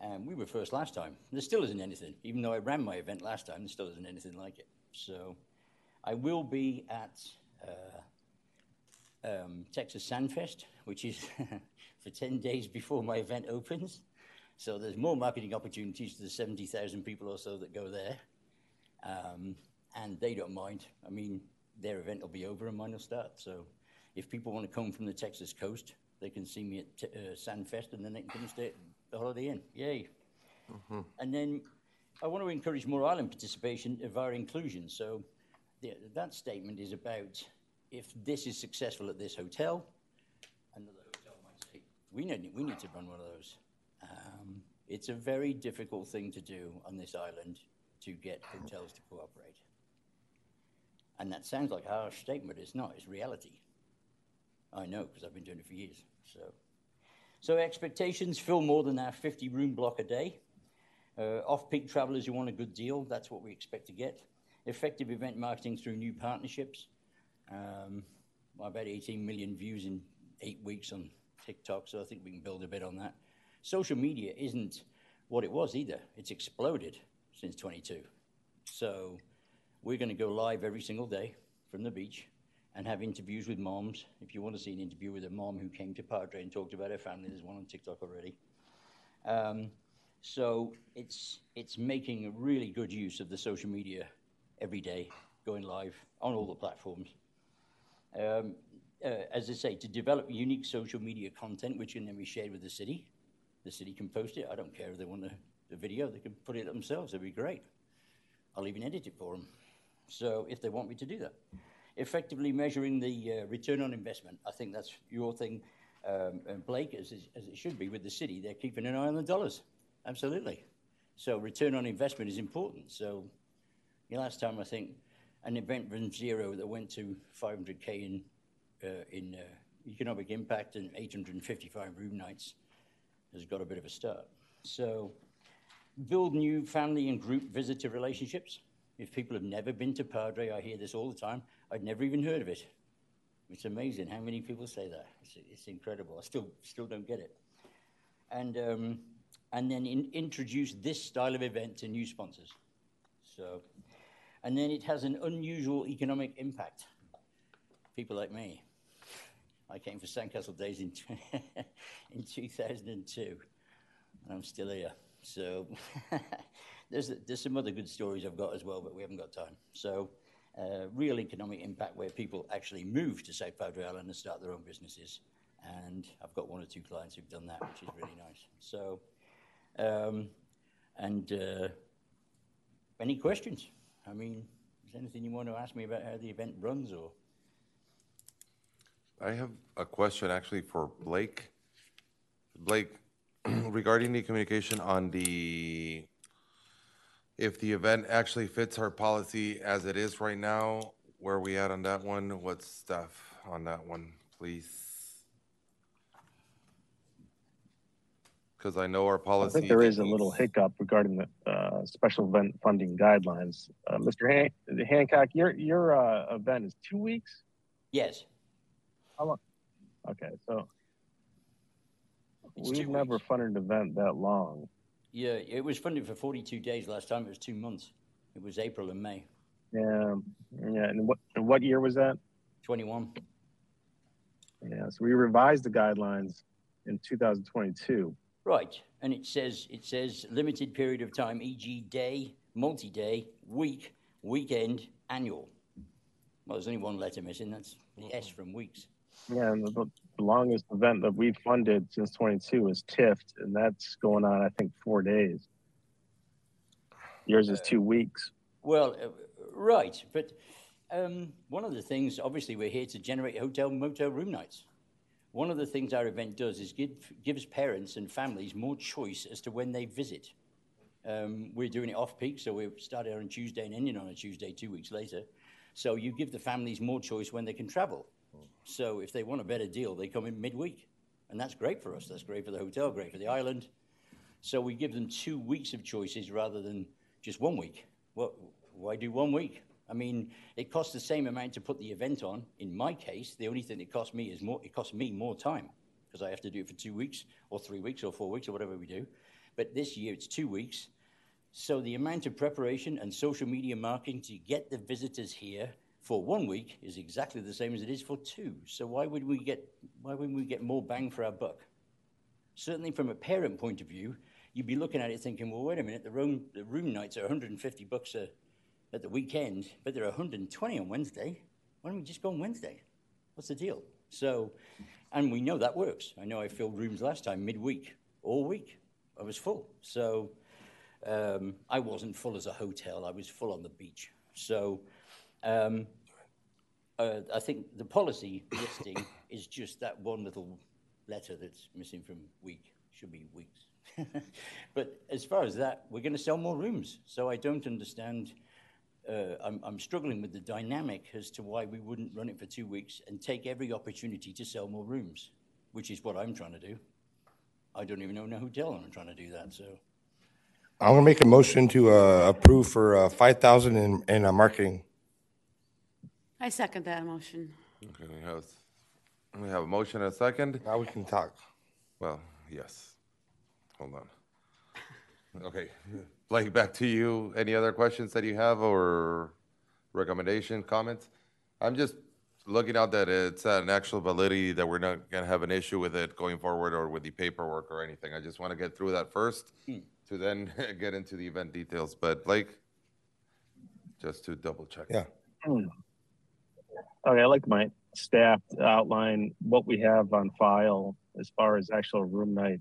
[SPEAKER 10] And we were first last time. There still isn't anything. Even though I ran my event last time, there still isn't anything like it. So I will be at uh, um, Texas Sandfest, which is [LAUGHS] for 10 days before my event opens. So there's more marketing opportunities to the 70,000 people or so that go there. Um, and they don't mind. I mean, their event will be over and mine will start. So if people want to come from the Texas coast, they can see me at uh, Sandfest and then they can come and stay at the Holiday Inn. Yay. And then I want to encourage more island participation of our inclusion. So the, that statement is about if this is successful at this hotel, another hotel might say, we need, we need to run one of those. Um, it's a very difficult thing to do on this island to get hotels to cooperate. And that sounds like a harsh statement. It's not, it's reality. I know because I've been doing it for years. So, so expectations fill more than our 50 room block a day. Uh, off peak travelers who want a good deal, that's what we expect to get. Effective event marketing through new partnerships. Um, about 18 million views in eight weeks on TikTok, so I think we can build a bit on that. Social media isn't what it was either. It's exploded since 22. So we're going to go live every single day from the beach and have interviews with moms. If you want to see an interview with a mom who came to Padre and talked about her family, there's one on TikTok already. Um, so it's it's making a really good use of the social media every day, going live on all the platforms. Um, uh, as I say, to develop unique social media content, which can then be shared with the city. The city can post it. I don't care if they want the, the video; they can put it themselves. It'd be great. I'll even edit it for them. So if they want me to do that, effectively measuring the uh, return on investment. I think that's your thing, um, and Blake, as, as it should be with the city. They're keeping an eye on the dollars. Absolutely. So return on investment is important. So last time I think an event from zero that went to 500k in uh, in uh, economic impact and 855 room nights has got a bit of a start. So build new family and group visitor relationships. If people have never been to Padre, I hear this all the time. I'd never even heard of it. It's amazing how many people say that. It's, it's incredible. I still still don't get it. And um, and then in, introduce this style of event to new sponsors. So, and then it has an unusual economic impact. People like me. I came for Sandcastle Days in [LAUGHS] in 2002, and I'm still here. So [LAUGHS] there's there's some other good stories I've got as well, but we haven't got time. So uh, real economic impact where people actually move to South Padre Island and start their own businesses. And I've got one or two clients who've done that, which is really nice. So, um, and uh, any questions? I mean, is there anything you want to ask me about how the event runs or?
[SPEAKER 3] I have a question actually for Blake. Blake, [CLEARS THROAT] regarding the communication on the, if the event actually fits our policy as it is right now, where are we at on that one? What's stuff on that one, please? Because I know our policy.
[SPEAKER 6] I
[SPEAKER 3] policy.
[SPEAKER 6] think there is a little hiccup regarding the uh, special event funding guidelines. Uh, Mr. Han- Hancock, your your uh, event is two weeks.
[SPEAKER 10] Yes.
[SPEAKER 6] How long? Okay, so
[SPEAKER 10] It's
[SPEAKER 6] we've never
[SPEAKER 10] weeks.
[SPEAKER 6] funded an event that long.
[SPEAKER 10] Yeah, it was funded for 42 days last time. It was two months. It was April and May.
[SPEAKER 6] Yeah, yeah. And what and what year was that?
[SPEAKER 10] 21.
[SPEAKER 6] Yeah, so we revised the guidelines in 2022.
[SPEAKER 10] Right, and it says it says limited period of time, e.g., day, multi-day, week, weekend, annual. Well, there's only one letter missing. That's the S from weeks.
[SPEAKER 6] Yeah, and the, the longest event that we've funded since 22 is TIFT, and that's going on, I think, four days. Yours is two weeks.
[SPEAKER 10] Well, uh, right, but um, one of the things, obviously, we're here to generate hotel motel room nights. One of the things our event does is give, gives parents and families more choice as to when they visit. Um, we're doing it off peak, so we started on Tuesday and ending on a Tuesday two weeks later. So you give the families more choice when they can travel. So if they want a better deal, they come in midweek. And that's great for us. That's great for the hotel, great for the island. So we give them two weeks of choices rather than just one week. What, why do one week? I mean, it costs the same amount to put the event on. In my case, the only thing it costs me is more. It costs me more time because I have to do it for two weeks or three weeks or four weeks or whatever we do. But this year it's two weeks. So the amount of preparation and social media marketing to get the visitors here for one week is exactly the same as it is for two. So why would we get why wouldn't we get more bang for our buck? Certainly from a parent point of view, you'd be looking at it thinking, well, wait a minute, the room the room nights are 150 bucks a, at the weekend, but there are 120 on Wednesday. Why don't we just go on Wednesday? What's the deal? So, and we know that works. I know I filled rooms last time midweek, all week. I was full. So um, I wasn't full as a hotel. I was full on the beach. So um, uh, I think the policy [COUGHS] listing is just that one little letter that's missing from week. Should be weeks. [LAUGHS] but as far as that, we're going to sell more rooms. So I don't understand. Uh, I'm, I'm struggling with the dynamic as to why we wouldn't run it for two weeks and take every opportunity to sell more rooms, which is what I'm trying to do. I don't even own a hotel and I'm trying to do that. So
[SPEAKER 5] I'm gonna make a motion to uh, approve for uh, five thousand in in uh, marketing.
[SPEAKER 1] I second that motion.
[SPEAKER 3] Okay, we have, we have a motion and a second.
[SPEAKER 5] Now we can talk.
[SPEAKER 3] Well, yes. Hold on. Okay, [LAUGHS] Blake, back to you. Any other questions that you have or recommendation, comments? I'm just looking out that it's an actual validity that we're not gonna have an issue with it going forward or with the paperwork or anything. I just want to get through that first hmm. to then [LAUGHS] get into the event details. But Blake, just to double check.
[SPEAKER 5] Yeah. Hmm.
[SPEAKER 6] Okay, I'd like my staff to outline what we have on file as far as actual room night.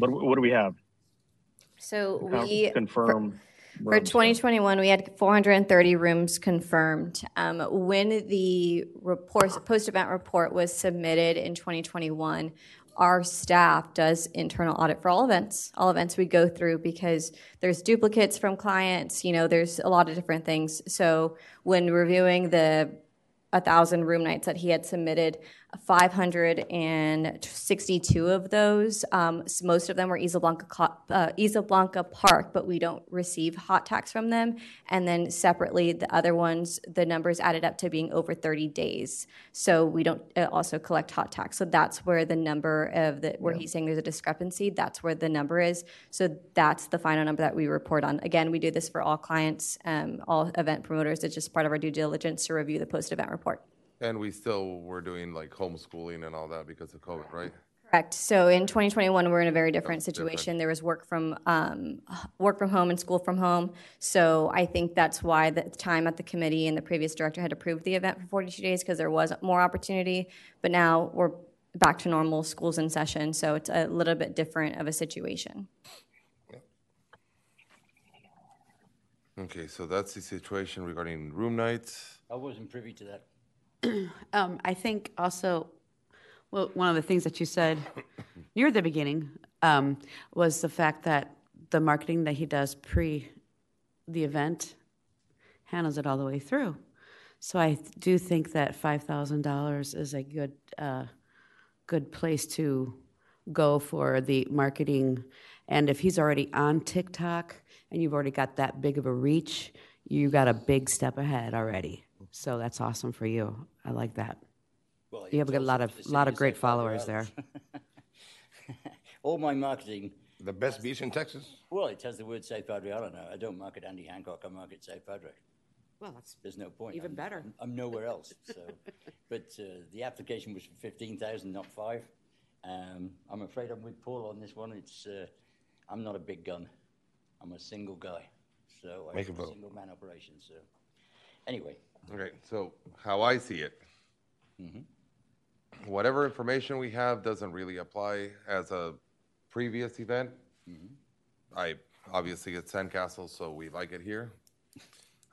[SPEAKER 6] What, what do we have?
[SPEAKER 2] So
[SPEAKER 6] Con-
[SPEAKER 2] we
[SPEAKER 6] Confirm.
[SPEAKER 2] For
[SPEAKER 6] rooms.
[SPEAKER 2] 2021, we had 430 rooms confirmed. Um, when the report, post-event report was submitted in 2021, our staff does internal audit for all events. All events we go through because there's duplicates from clients. You know, there's a lot of different things. So when reviewing the 1,000 room nights that he had submitted. 562 of those, um, s- most of them were Isla Blanca, uh, Isla Blanca Park, but we don't receive hot tax from them. And then separately, the other ones, the numbers added up to being over 30 days. So we don't uh, also collect hot tax. So that's where the number of the, where he's saying there's a discrepancy, that's where the number is. So that's the final number that we report on. Again, we do this for all clients, um, all event promoters. It's just part of our due diligence to review the post-event report.
[SPEAKER 3] And we still were doing like homeschooling and all that because of COVID, right?
[SPEAKER 2] Correct. So in 2021, we're in a very different situation. There was work from um, work from home and school from home. So I think that's why the time at the committee and the previous director had approved the event for 42 days because there was more opportunity. But now we're back to normal, schools in session. So it's a little bit different of a situation.
[SPEAKER 3] Okay, so that's the situation regarding room nights.
[SPEAKER 10] I wasn't privy to that. [CLEARS THROAT]
[SPEAKER 1] Um, I think also, well, one of the things that you said [COUGHS] near the beginning um, was the fact that the marketing that he does pre the event handles it all the way through. So I do think that five thousand dollars is a good uh, good place to go for the marketing. And if he's already on TikTok and you've already got that big of a reach, you got a big step ahead already. So that's awesome for you. I like that.
[SPEAKER 10] Well,
[SPEAKER 1] You have
[SPEAKER 10] it's
[SPEAKER 1] a lot of lot of great followers there. [LAUGHS]
[SPEAKER 10] All my marketing,
[SPEAKER 5] The best beach in Texas?
[SPEAKER 10] well, it has the word South Padre Island. now. I don't market Andy Hancock, I market South Padre.
[SPEAKER 1] Well, that's
[SPEAKER 10] There's no point.
[SPEAKER 1] Even
[SPEAKER 10] I'm-
[SPEAKER 1] better.
[SPEAKER 10] I'm nowhere else, so. [LAUGHS] But uh, the application was for fifteen thousand, not five. Um, I'm afraid I'm with Paul on this one. It's, uh, I'm not a big gun. I'm a single guy, so I
[SPEAKER 5] Make a
[SPEAKER 10] run
[SPEAKER 5] vote.
[SPEAKER 10] single man operation, so. Anyway,
[SPEAKER 3] Okay, so how I see it, mm-hmm. whatever information we have doesn't really apply as a previous event. Mm-hmm. I, obviously it's Sandcastle, so we like it here.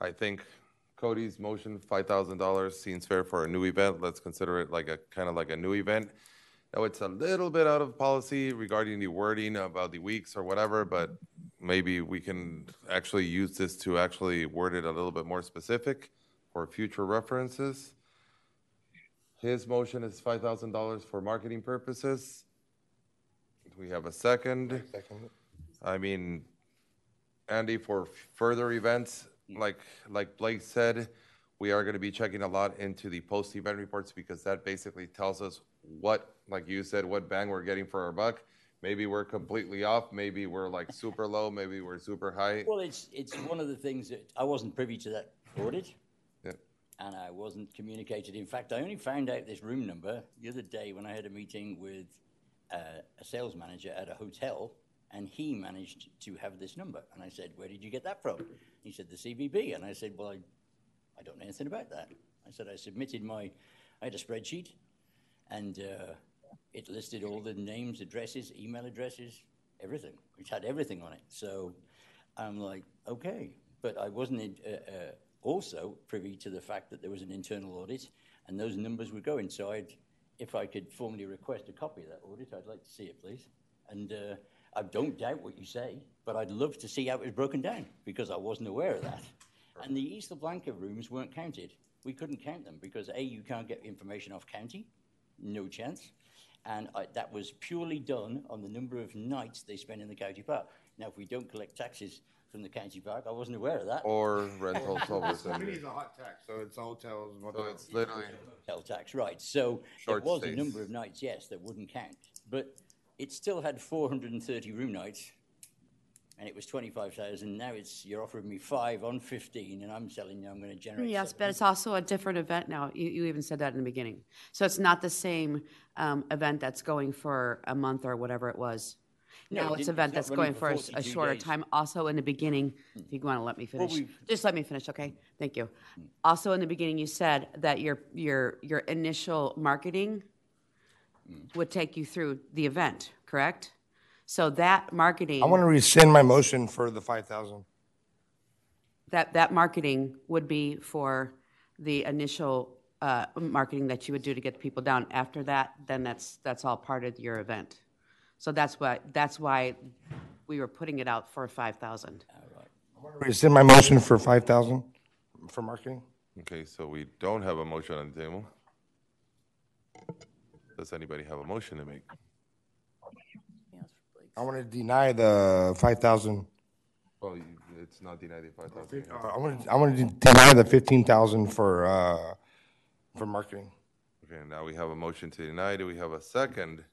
[SPEAKER 3] I think Cody's motion, five thousand dollars, seems fair for a new event. Let's consider it like a, kind of like a new event. Now, it's a little bit out of policy regarding the wording about the weeks or whatever, but maybe we can actually use this to actually word it a little bit more specific for future references. His motion is five thousand dollars for marketing purposes. We have a second.
[SPEAKER 5] Second.
[SPEAKER 3] I mean, Andy, for further events, like, like Blake said, we are gonna be checking a lot into the post-event reports because that basically tells us what, like you said, what bang we're getting for our buck. Maybe we're completely off, maybe we're like super low, maybe we're super high.
[SPEAKER 10] well, it's, it's one of the things that, I wasn't privy to that audit. And I wasn't communicated. In fact, I only found out this room number the other day when I had a meeting with uh, a sales manager at a hotel, and he managed to have this number. And I said, "Where did you get that from?" He said, "The CVB." And I said, "Well, I, I don't know anything about that." I said, "I submitted my, I had a spreadsheet, and uh, it listed all the names, addresses, email addresses, everything. It had everything on it. So I'm like, okay, but I wasn't uh, uh, also privy to the fact that there was an internal audit and those numbers were going. So I'd, if I could formally request a copy of that audit, I'd like to see it, please. And uh, I don't doubt what you say, but I'd love to see how it was broken down because I wasn't aware of that. And the Isla Blanca rooms weren't counted. We couldn't count them because A, you can't get information off county, no chance. And I, that was purely done on the number of nights they spent in the county park. Now, if we don't collect taxes from the county park, I wasn't aware of that.
[SPEAKER 3] Or rental [LAUGHS] service.
[SPEAKER 5] Community is a hot tax, so it's hotels,
[SPEAKER 3] So
[SPEAKER 5] motels.
[SPEAKER 3] it's literally,
[SPEAKER 10] hotel tax, right. So
[SPEAKER 3] Short
[SPEAKER 10] it was
[SPEAKER 3] stays.
[SPEAKER 10] a number of nights, yes, that wouldn't count. But it still had 430 room nights, and it was 25,000. Now it's, you're offering me five on 15, and I'm telling you I'm going to generate
[SPEAKER 1] Yes, but
[SPEAKER 10] seven.
[SPEAKER 1] it's also a different event now. You, you even said that in the beginning. So it's not the same um, event that's going for a month or whatever it was.
[SPEAKER 10] No,
[SPEAKER 1] Now it's
[SPEAKER 10] didn't-
[SPEAKER 1] event that's going for
[SPEAKER 10] a,
[SPEAKER 1] a s- a
[SPEAKER 10] 42
[SPEAKER 1] shorter
[SPEAKER 10] days.
[SPEAKER 1] time. Also in the beginning, hmm. if you want to let me finish,
[SPEAKER 10] we've-
[SPEAKER 1] just let me finish, okay? Hmm. Thank you. Hmm. Also in the beginning, you said that your your your initial marketing would take you through the event, correct? So that marketing.
[SPEAKER 5] I want to rescind my motion for the five thousand.
[SPEAKER 1] that that marketing would be for the initial uh, marketing that you would do to get the people down. After that, then that's that's all part of your event. So that's why that's why we were putting it out for five thousand.
[SPEAKER 5] Rescind my motion for five thousand for marketing.
[SPEAKER 3] Okay, so we don't have a motion on the table. Does anybody have a motion to make?
[SPEAKER 5] I want to deny the five thousand.
[SPEAKER 3] Well, you- it's not denied the five thousand.
[SPEAKER 5] I want to, I want to deny the fifteen thousand for, uh, for marketing.
[SPEAKER 3] Okay, now we have a motion to deny. Do we have a second?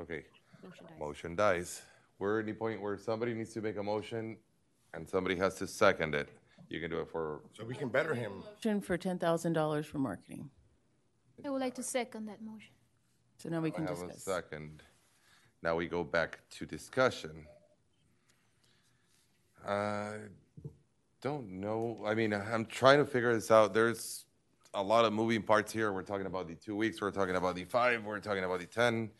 [SPEAKER 3] Okay, motion dies. We're at the point where somebody needs to make a motion and somebody has to second it. You can do it for,
[SPEAKER 5] So we can better him.
[SPEAKER 11] Motion for ten thousand dollars for marketing.
[SPEAKER 8] I would like to second that motion.
[SPEAKER 11] So now we
[SPEAKER 3] I
[SPEAKER 11] can
[SPEAKER 3] have a
[SPEAKER 11] discuss.
[SPEAKER 3] second. Now we go back to discussion. I don't know, I mean, I'm trying to figure this out. There's a lot of moving parts here. We're talking about the two weeks, we're talking about the five, we're talking about the 10.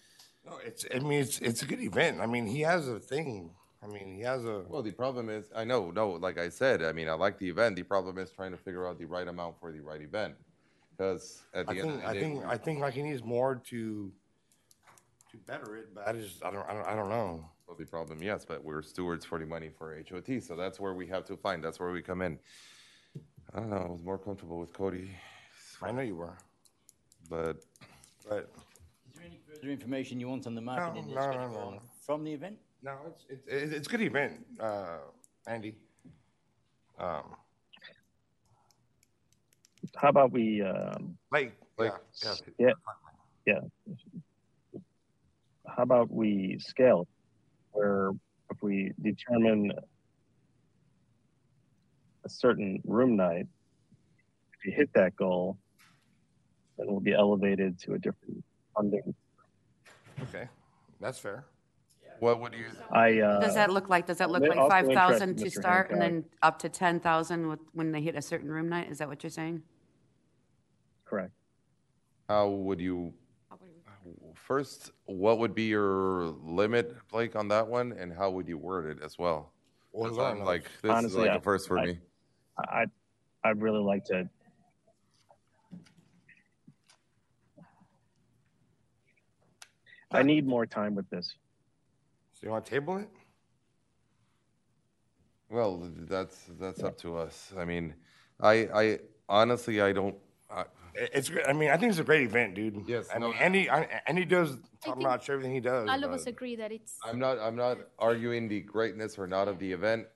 [SPEAKER 5] No, it's, I mean, it's, it's a good event. I mean, he has a thing. I mean, he has a,
[SPEAKER 3] Well, the problem is, I know, no, like I said, I mean, I like the event. The problem is trying to figure out the right amount for the right event. Because at
[SPEAKER 5] I
[SPEAKER 3] the end of
[SPEAKER 5] think,
[SPEAKER 3] the
[SPEAKER 5] I
[SPEAKER 3] day.
[SPEAKER 5] think, I think like he needs more to, to better it, but I just, I don't, I don't, I don't know.
[SPEAKER 3] Well, the problem, yes, but we're stewards for the money for HOT, so that's where we have to find, that's where we come in. I don't know, I was more comfortable with Cody,
[SPEAKER 5] I know you were,
[SPEAKER 3] but
[SPEAKER 5] but,
[SPEAKER 10] Is there any further information you want on the marketing
[SPEAKER 5] no,
[SPEAKER 10] that's
[SPEAKER 5] no, no, no.
[SPEAKER 10] from the event?
[SPEAKER 5] no, it's, it's, it's it's a good event, uh, Andy. Um,
[SPEAKER 6] How about we, um,
[SPEAKER 5] like,
[SPEAKER 3] like,
[SPEAKER 5] yeah,
[SPEAKER 6] yeah, yeah. How about we scale where if we determine a certain room night, if you hit that goal, then we'll be elevated to a different funding.
[SPEAKER 5] Okay, that's fair.
[SPEAKER 3] what would you,
[SPEAKER 6] I, uh,
[SPEAKER 1] Does that look like, does that look
[SPEAKER 6] I'm
[SPEAKER 1] like
[SPEAKER 6] also
[SPEAKER 1] five thousand
[SPEAKER 6] interested,
[SPEAKER 1] to
[SPEAKER 6] Mr.
[SPEAKER 1] start and
[SPEAKER 6] Hancock.
[SPEAKER 1] then up to ten thousand when they hit a certain room night? Is that what you're saying?
[SPEAKER 6] correct.
[SPEAKER 3] how would you, first, what would be your limit, Blake, on that one, and how would you word it as well?
[SPEAKER 5] Well,
[SPEAKER 3] Because
[SPEAKER 5] I
[SPEAKER 3] I'm. Like, this is
[SPEAKER 6] Honestly,
[SPEAKER 3] like
[SPEAKER 6] I-
[SPEAKER 3] a first for
[SPEAKER 6] I-
[SPEAKER 3] me.
[SPEAKER 6] I, I'd really like to. I need more time with this.
[SPEAKER 5] So you want to table it?
[SPEAKER 3] Well, that's, that's up to us. I mean, I, I, honestly, I don't, I,
[SPEAKER 5] It's. I mean, I think it's a great event, dude.
[SPEAKER 3] Yes,
[SPEAKER 5] I
[SPEAKER 3] no.
[SPEAKER 5] mean, Andy, I- Andy does top
[SPEAKER 8] think
[SPEAKER 5] notch everything he does.
[SPEAKER 8] All of us agree that it's,
[SPEAKER 3] I'm not, I'm not arguing the greatness or not of the event.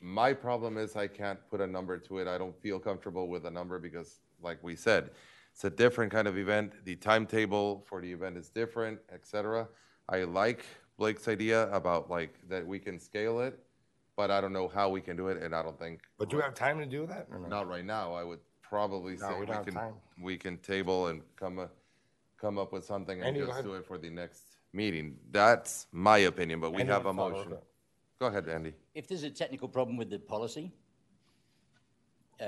[SPEAKER 3] My problem is I can't put a number to it. I don't feel comfortable with a number because, like we said, it's a different kind of event. The timetable for the event is different, etc. I like Blake's idea about like that we can scale it, but I don't know how we can do it, and I don't think.
[SPEAKER 5] But do you have time to do that or no?
[SPEAKER 3] Not right now. I would probably
[SPEAKER 5] No,
[SPEAKER 3] say
[SPEAKER 5] we
[SPEAKER 3] we can,
[SPEAKER 5] time.
[SPEAKER 3] we can table and come, uh, come up with something and
[SPEAKER 5] Andy,
[SPEAKER 3] just
[SPEAKER 5] ahead.
[SPEAKER 3] do it for the next meeting. That's my opinion, but we
[SPEAKER 5] Andy,
[SPEAKER 3] have a motion. Go ahead, Andy.
[SPEAKER 10] If there's a technical problem with the policy, uh,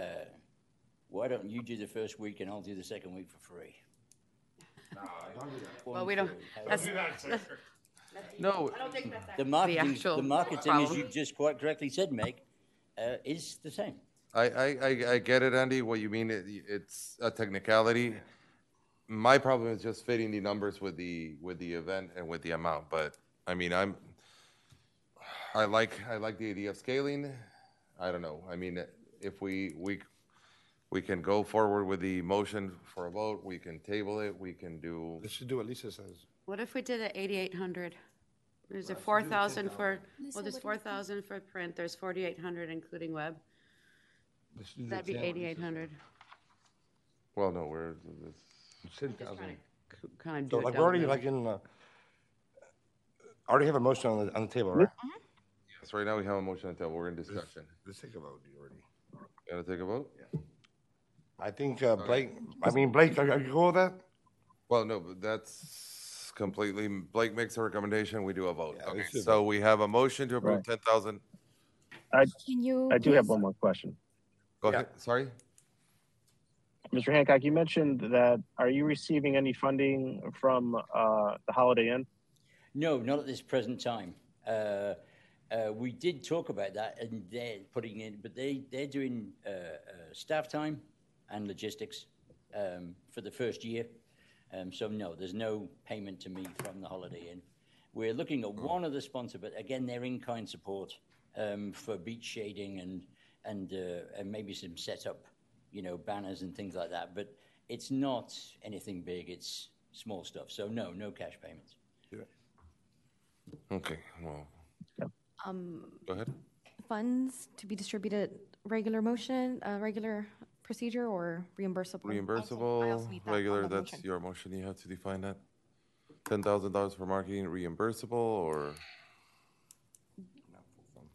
[SPEAKER 10] why don't you do the first week and I'll do the second week for free? No, I'm not sure.
[SPEAKER 1] Well, we don't, think that's,
[SPEAKER 3] No,
[SPEAKER 10] The marketing,
[SPEAKER 1] actual
[SPEAKER 10] the marketing, as
[SPEAKER 1] problem.
[SPEAKER 10] you just quite correctly said, Meg, uh, is the same.
[SPEAKER 3] I, I, I, I get it, Andy, what you mean, it, it's a technicality. My problem is just fitting the numbers with the, with the event and with the amount, but, I mean, I'm, I like, I like the idea of scaling. I don't know, I mean, if we, we, we can go forward with the motion for a vote, we can table it, we can do,
[SPEAKER 5] Let's do what Lisa says.
[SPEAKER 1] what if we did it eighty-eight hundred? There's a four thousand for, well, there's four thousand for print, there's forty-eight hundred including web.
[SPEAKER 5] Let's do the
[SPEAKER 1] That'd be
[SPEAKER 5] 10.
[SPEAKER 1] eighty-eight hundred.
[SPEAKER 3] well, no, we're, it's,
[SPEAKER 5] It's 10,000.
[SPEAKER 1] Kind of
[SPEAKER 5] So
[SPEAKER 1] do it
[SPEAKER 5] like, we're already
[SPEAKER 1] the
[SPEAKER 5] like in, uh, already have a motion on the, on the table, right?
[SPEAKER 3] yes, right now we have a motion on the table, we're in discussion.
[SPEAKER 5] Let's take a vote you already.
[SPEAKER 3] Gotta take a vote?
[SPEAKER 5] I think, uh, Blake, I mean, Blake, are are you cool with that?
[SPEAKER 3] Well, no, but that's completely, Blake makes a recommendation, we do a vote.
[SPEAKER 5] Yeah,
[SPEAKER 3] Okay,
[SPEAKER 5] let's
[SPEAKER 3] so we have a motion to approve
[SPEAKER 6] Right.
[SPEAKER 3] ten thousand,
[SPEAKER 6] I,
[SPEAKER 9] Can you?
[SPEAKER 6] I do have
[SPEAKER 9] please-
[SPEAKER 6] one more question.
[SPEAKER 3] go ahead, sorry?
[SPEAKER 6] Mr. Hancock, you mentioned that, are you receiving any funding from, uh, the Holiday Inn?
[SPEAKER 10] No, not at this present time. Uh, uh, we did talk about that, and they're putting in, but they they're doing uh, uh, staff time and logistics um, for the first year. Um, so no, there's no payment to me from the Holiday Inn. We're looking at one of the sponsor, but again, they're in-kind support. um, for beach shading and and uh, and maybe some setup, you know, banners and things like that. But it's not anything big. It's small stuff. So no, no cash payments. Yeah.
[SPEAKER 3] Okay, well,
[SPEAKER 9] Um,
[SPEAKER 3] go ahead.
[SPEAKER 9] funds to be distributed, regular motion, uh, regular procedure or reimbursable?
[SPEAKER 3] Reimbursable, regular, that's your motion, you have to define that. Ten thousand dollars for marketing, reimbursable, or?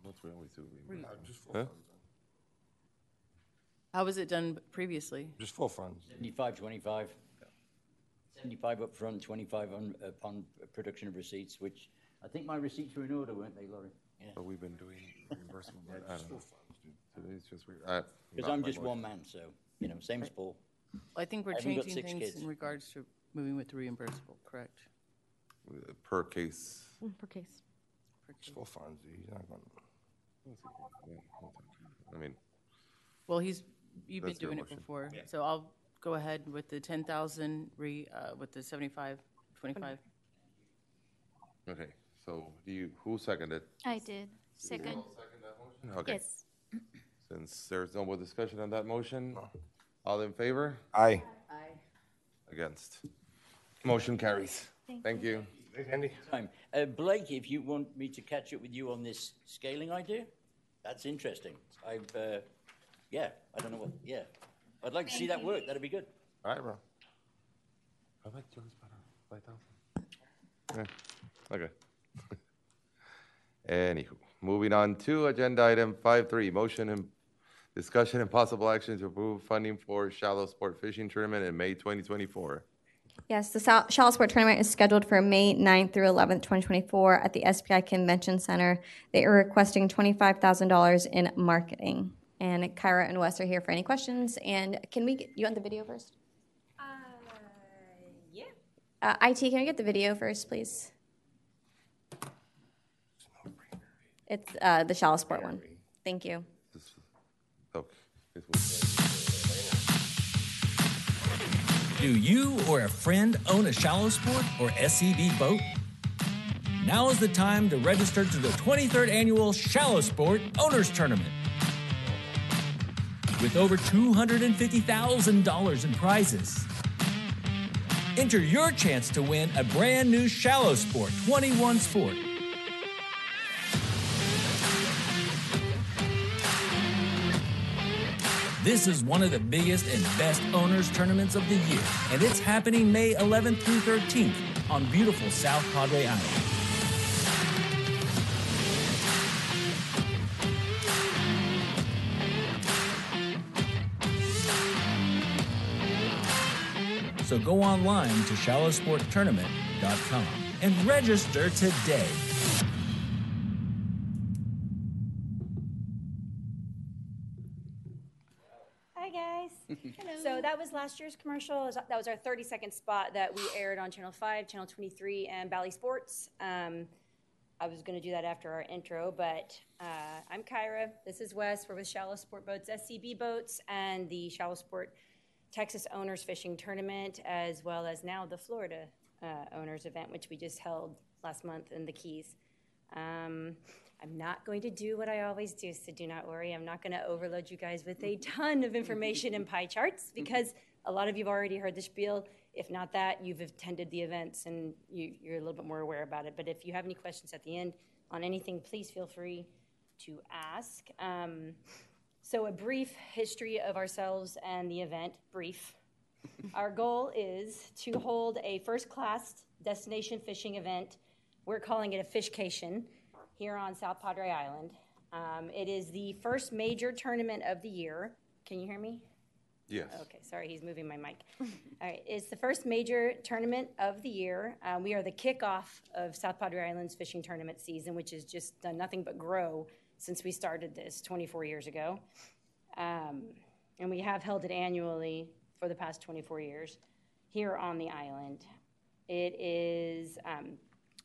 [SPEAKER 3] What we always do. reimbursable. Huh?
[SPEAKER 11] How was it done previously?
[SPEAKER 5] Just full funds.
[SPEAKER 10] 75, 25. 75 up front, 25 on, upon production of receipts, which I think my receipts were in order, weren't they, Laurie? Yeah.
[SPEAKER 3] But we've been doing reimbursable, but I don't know. Today's just weird. I-
[SPEAKER 10] Because
[SPEAKER 3] not
[SPEAKER 10] I'm
[SPEAKER 3] my
[SPEAKER 10] just
[SPEAKER 3] motion.
[SPEAKER 10] one man, so, you know, same as Paul.
[SPEAKER 11] I think we're
[SPEAKER 10] I haven't got
[SPEAKER 11] changing
[SPEAKER 10] six
[SPEAKER 11] things
[SPEAKER 10] kids.
[SPEAKER 11] in regards to moving with the reimbursable, correct?
[SPEAKER 3] Per case.
[SPEAKER 9] Mm, Per case.
[SPEAKER 5] Just full funds. He's not going.
[SPEAKER 3] I mean,
[SPEAKER 11] Well, he's, you've been
[SPEAKER 3] That's your
[SPEAKER 11] doing it
[SPEAKER 3] motion.
[SPEAKER 11] before, so I'll go ahead with the ten thousand re, uh, with the seventy-five, twenty-five.
[SPEAKER 3] okay, so do you, who seconded?
[SPEAKER 8] I did. Second.
[SPEAKER 3] Okay,
[SPEAKER 8] Yes.
[SPEAKER 3] Since there's no more discussion on that motion, all in favor?
[SPEAKER 5] Aye.
[SPEAKER 3] Against? Motion carries. Thank you.
[SPEAKER 5] Thanks, Andy.
[SPEAKER 10] Time. Uh, Blake, if you want me to catch up with you on this scaling idea, that's interesting. I've, uh, yeah, I don't know what, yeah. I'd like to see that work. That'd be good.
[SPEAKER 5] All right, bro.
[SPEAKER 3] I like Joe's better, five thousand. Okay. [LAUGHS] Anywho, moving on to agenda item five three, motion and discussion and possible action to approve funding for shallow sport fishing tournament in May twenty twenty-four.
[SPEAKER 2] Yes, the Sal- Shallow Sport Tournament is scheduled for May 9th through 11th, 2024 at the SPI Convention Center. They are requesting $25,000 in marketing. And Kyra and Wes are here for any questions. And can we, get you want the video first?
[SPEAKER 12] Yeah.
[SPEAKER 2] Uh, IT, can I get the video first, please? It's uh, the Shallow Sport one. Thank you.
[SPEAKER 13] Do you or a friend own a shallow sport or SCB boat? Now is the time to register to the 23rd annual Shallow Sport Owners Tournament. With over $250,000 in prizes. Enter your chance to win a brand new Shallow Sport 21 Sport. This is one of the biggest and best owners tournaments of the year, and it's happening May 11th through 13th on beautiful South Padre Island. So go online to shallowsporttournament.com and register today.
[SPEAKER 12] Hi, guys. So that was last year's commercial. That was our 30-second spot that we aired on Channel 5, Channel 23, and Bally Sports. Um, I was going to do that after our intro, but uh, I'm Kyra. This is Wes. We're with Shallow Sport Boats, SCB Boats, and the Shallow Sport Texas Owners Fishing Tournament, as well as now the Florida uh, Owners event, which we just held last month in the Keys. Um, I'm not going to do what I always do, so do not worry. I'm not going to overload you guys with a ton of information and pie charts because a lot of you've already heard the spiel. If not that, you've attended the events and you, you're a little bit more aware about it. But if you have any questions at the end on anything, please feel free to ask. Um, so, a brief history of ourselves and the event, brief. [LAUGHS] Our goal is to hold a first class destination fishing event. We're calling it a fishcation here on South Padre Island. Um, it is the first major tournament of the year. Can you hear me?
[SPEAKER 3] Yes.
[SPEAKER 12] Okay, sorry, he's moving my mic. [LAUGHS] All right, it's the first major tournament of the year. Uh, we are the kickoff of South Padre Island's fishing tournament season, which has just done nothing but grow since we started this 24 years ago. Um, and we have held it annually for the past 24 years here on the island. It is, um,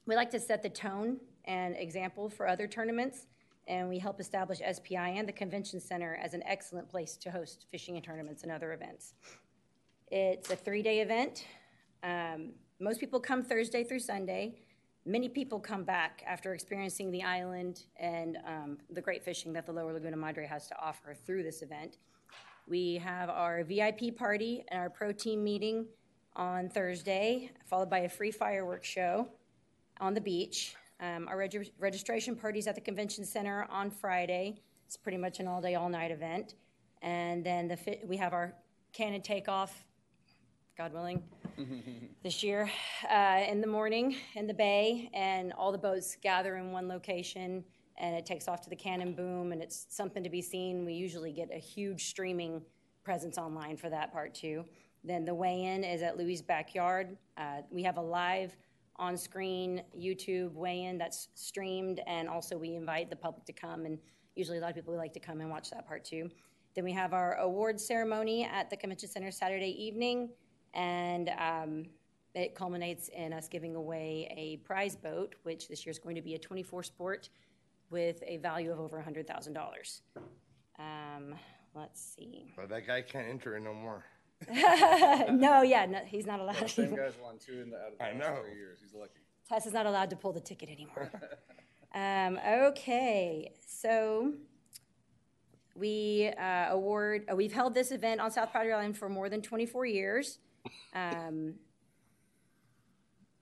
[SPEAKER 12] we like to set the tone and example for other tournaments, and we help establish SPI and the Convention Center as an excellent place to host fishing and tournaments and other events. It's a three day event. Um, most people come Thursday through Sunday. Many people come back after experiencing the island and um, the great fishing that the Lower Laguna Madre has to offer through this event. We have our VIP party and our pro team meeting on Thursday, followed by a free fireworks show on the beach. Um, our reg- registration party's at the convention center on Friday. It's pretty much an all-day, all-night event. And then the fi- we have our cannon takeoff, God willing, [LAUGHS] this year uh, in the morning in the bay, and all the boats gather in one location, and it takes off to the cannon boom, and it's something to be seen. We usually get a huge streaming presence online for that part too. Then the weigh-in is at Louie's backyard. Uh, we have a live on-screen YouTube weigh-in that's streamed, and also we invite the public to come, and usually a lot of people like to come and watch that part too. Then we have our award ceremony at the Convention Center Saturday evening, and um, it culminates in us giving away a prize boat, which this year is going to be a 24 sport with a value of over $100,000. Um, let's see.
[SPEAKER 5] But that guy can't enter it no more.
[SPEAKER 12] No, yeah, no, he's not allowed.
[SPEAKER 14] Same guy's won two in the out of the
[SPEAKER 5] I
[SPEAKER 14] last
[SPEAKER 5] know.
[SPEAKER 14] three years. He's lucky.
[SPEAKER 12] Tess is not allowed to pull the ticket anymore. [LAUGHS] um, okay, so we uh, award. Uh, we've held this event on South Padre Island for more than 24 years. Um,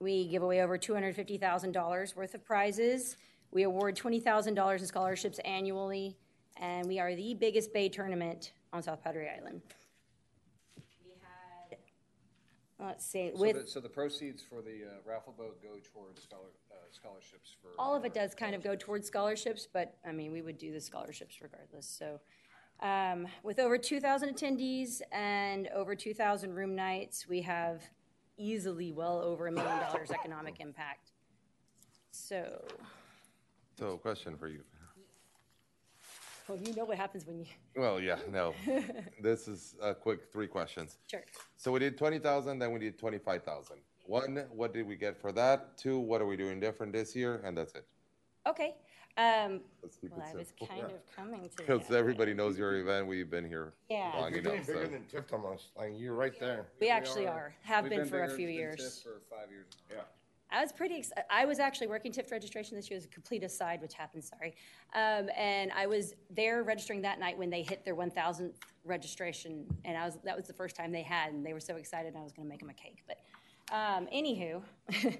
[SPEAKER 12] we give away over $250,000 worth of prizes. We award $20,000 in scholarships annually, and we are the biggest bay tournament on South Padre Island. We had, let's see,
[SPEAKER 14] So
[SPEAKER 12] with
[SPEAKER 14] the, so the proceeds for the uh, raffle boat go towards scholar, uh, scholarships for.
[SPEAKER 12] All of it does kind of go towards scholarships, but I mean, we would do the scholarships regardless. So, um, with over 2,000 attendees and over 2,000 room nights, we have easily well over a million dollars economic impact. So,
[SPEAKER 3] So, question for you.
[SPEAKER 12] Well, you know what happens when you. [LAUGHS]
[SPEAKER 3] Well, yeah, no. [LAUGHS] This is a quick three questions.
[SPEAKER 12] Sure.
[SPEAKER 3] So we did twenty thousand, then we did twenty-five thousand. One, what did we get for that? Two, what are we doing different this year? And that's it.
[SPEAKER 12] Okay. Um,
[SPEAKER 3] Let's keep
[SPEAKER 12] well,
[SPEAKER 3] it
[SPEAKER 12] I was
[SPEAKER 3] simple.
[SPEAKER 12] kind of coming to
[SPEAKER 3] Because everybody knows your event. We've been here
[SPEAKER 12] Yeah.
[SPEAKER 3] long
[SPEAKER 5] You're
[SPEAKER 3] enough.
[SPEAKER 5] bigger
[SPEAKER 3] So.
[SPEAKER 5] than TIFT almost. Like, you're right there.
[SPEAKER 12] We actually are, have
[SPEAKER 14] We've
[SPEAKER 12] been for a
[SPEAKER 14] bigger
[SPEAKER 12] few
[SPEAKER 14] than
[SPEAKER 12] years.
[SPEAKER 14] For five years. Yeah.
[SPEAKER 12] I was pretty. Ex- I was actually working TIFT registration this year. As a complete aside, which happened. Sorry, um, and I was there registering that night when they hit their 1,000th registration, and I was that was the first time they had, and they were so excited. I was going to make them a cake. But um, anywho, [LAUGHS]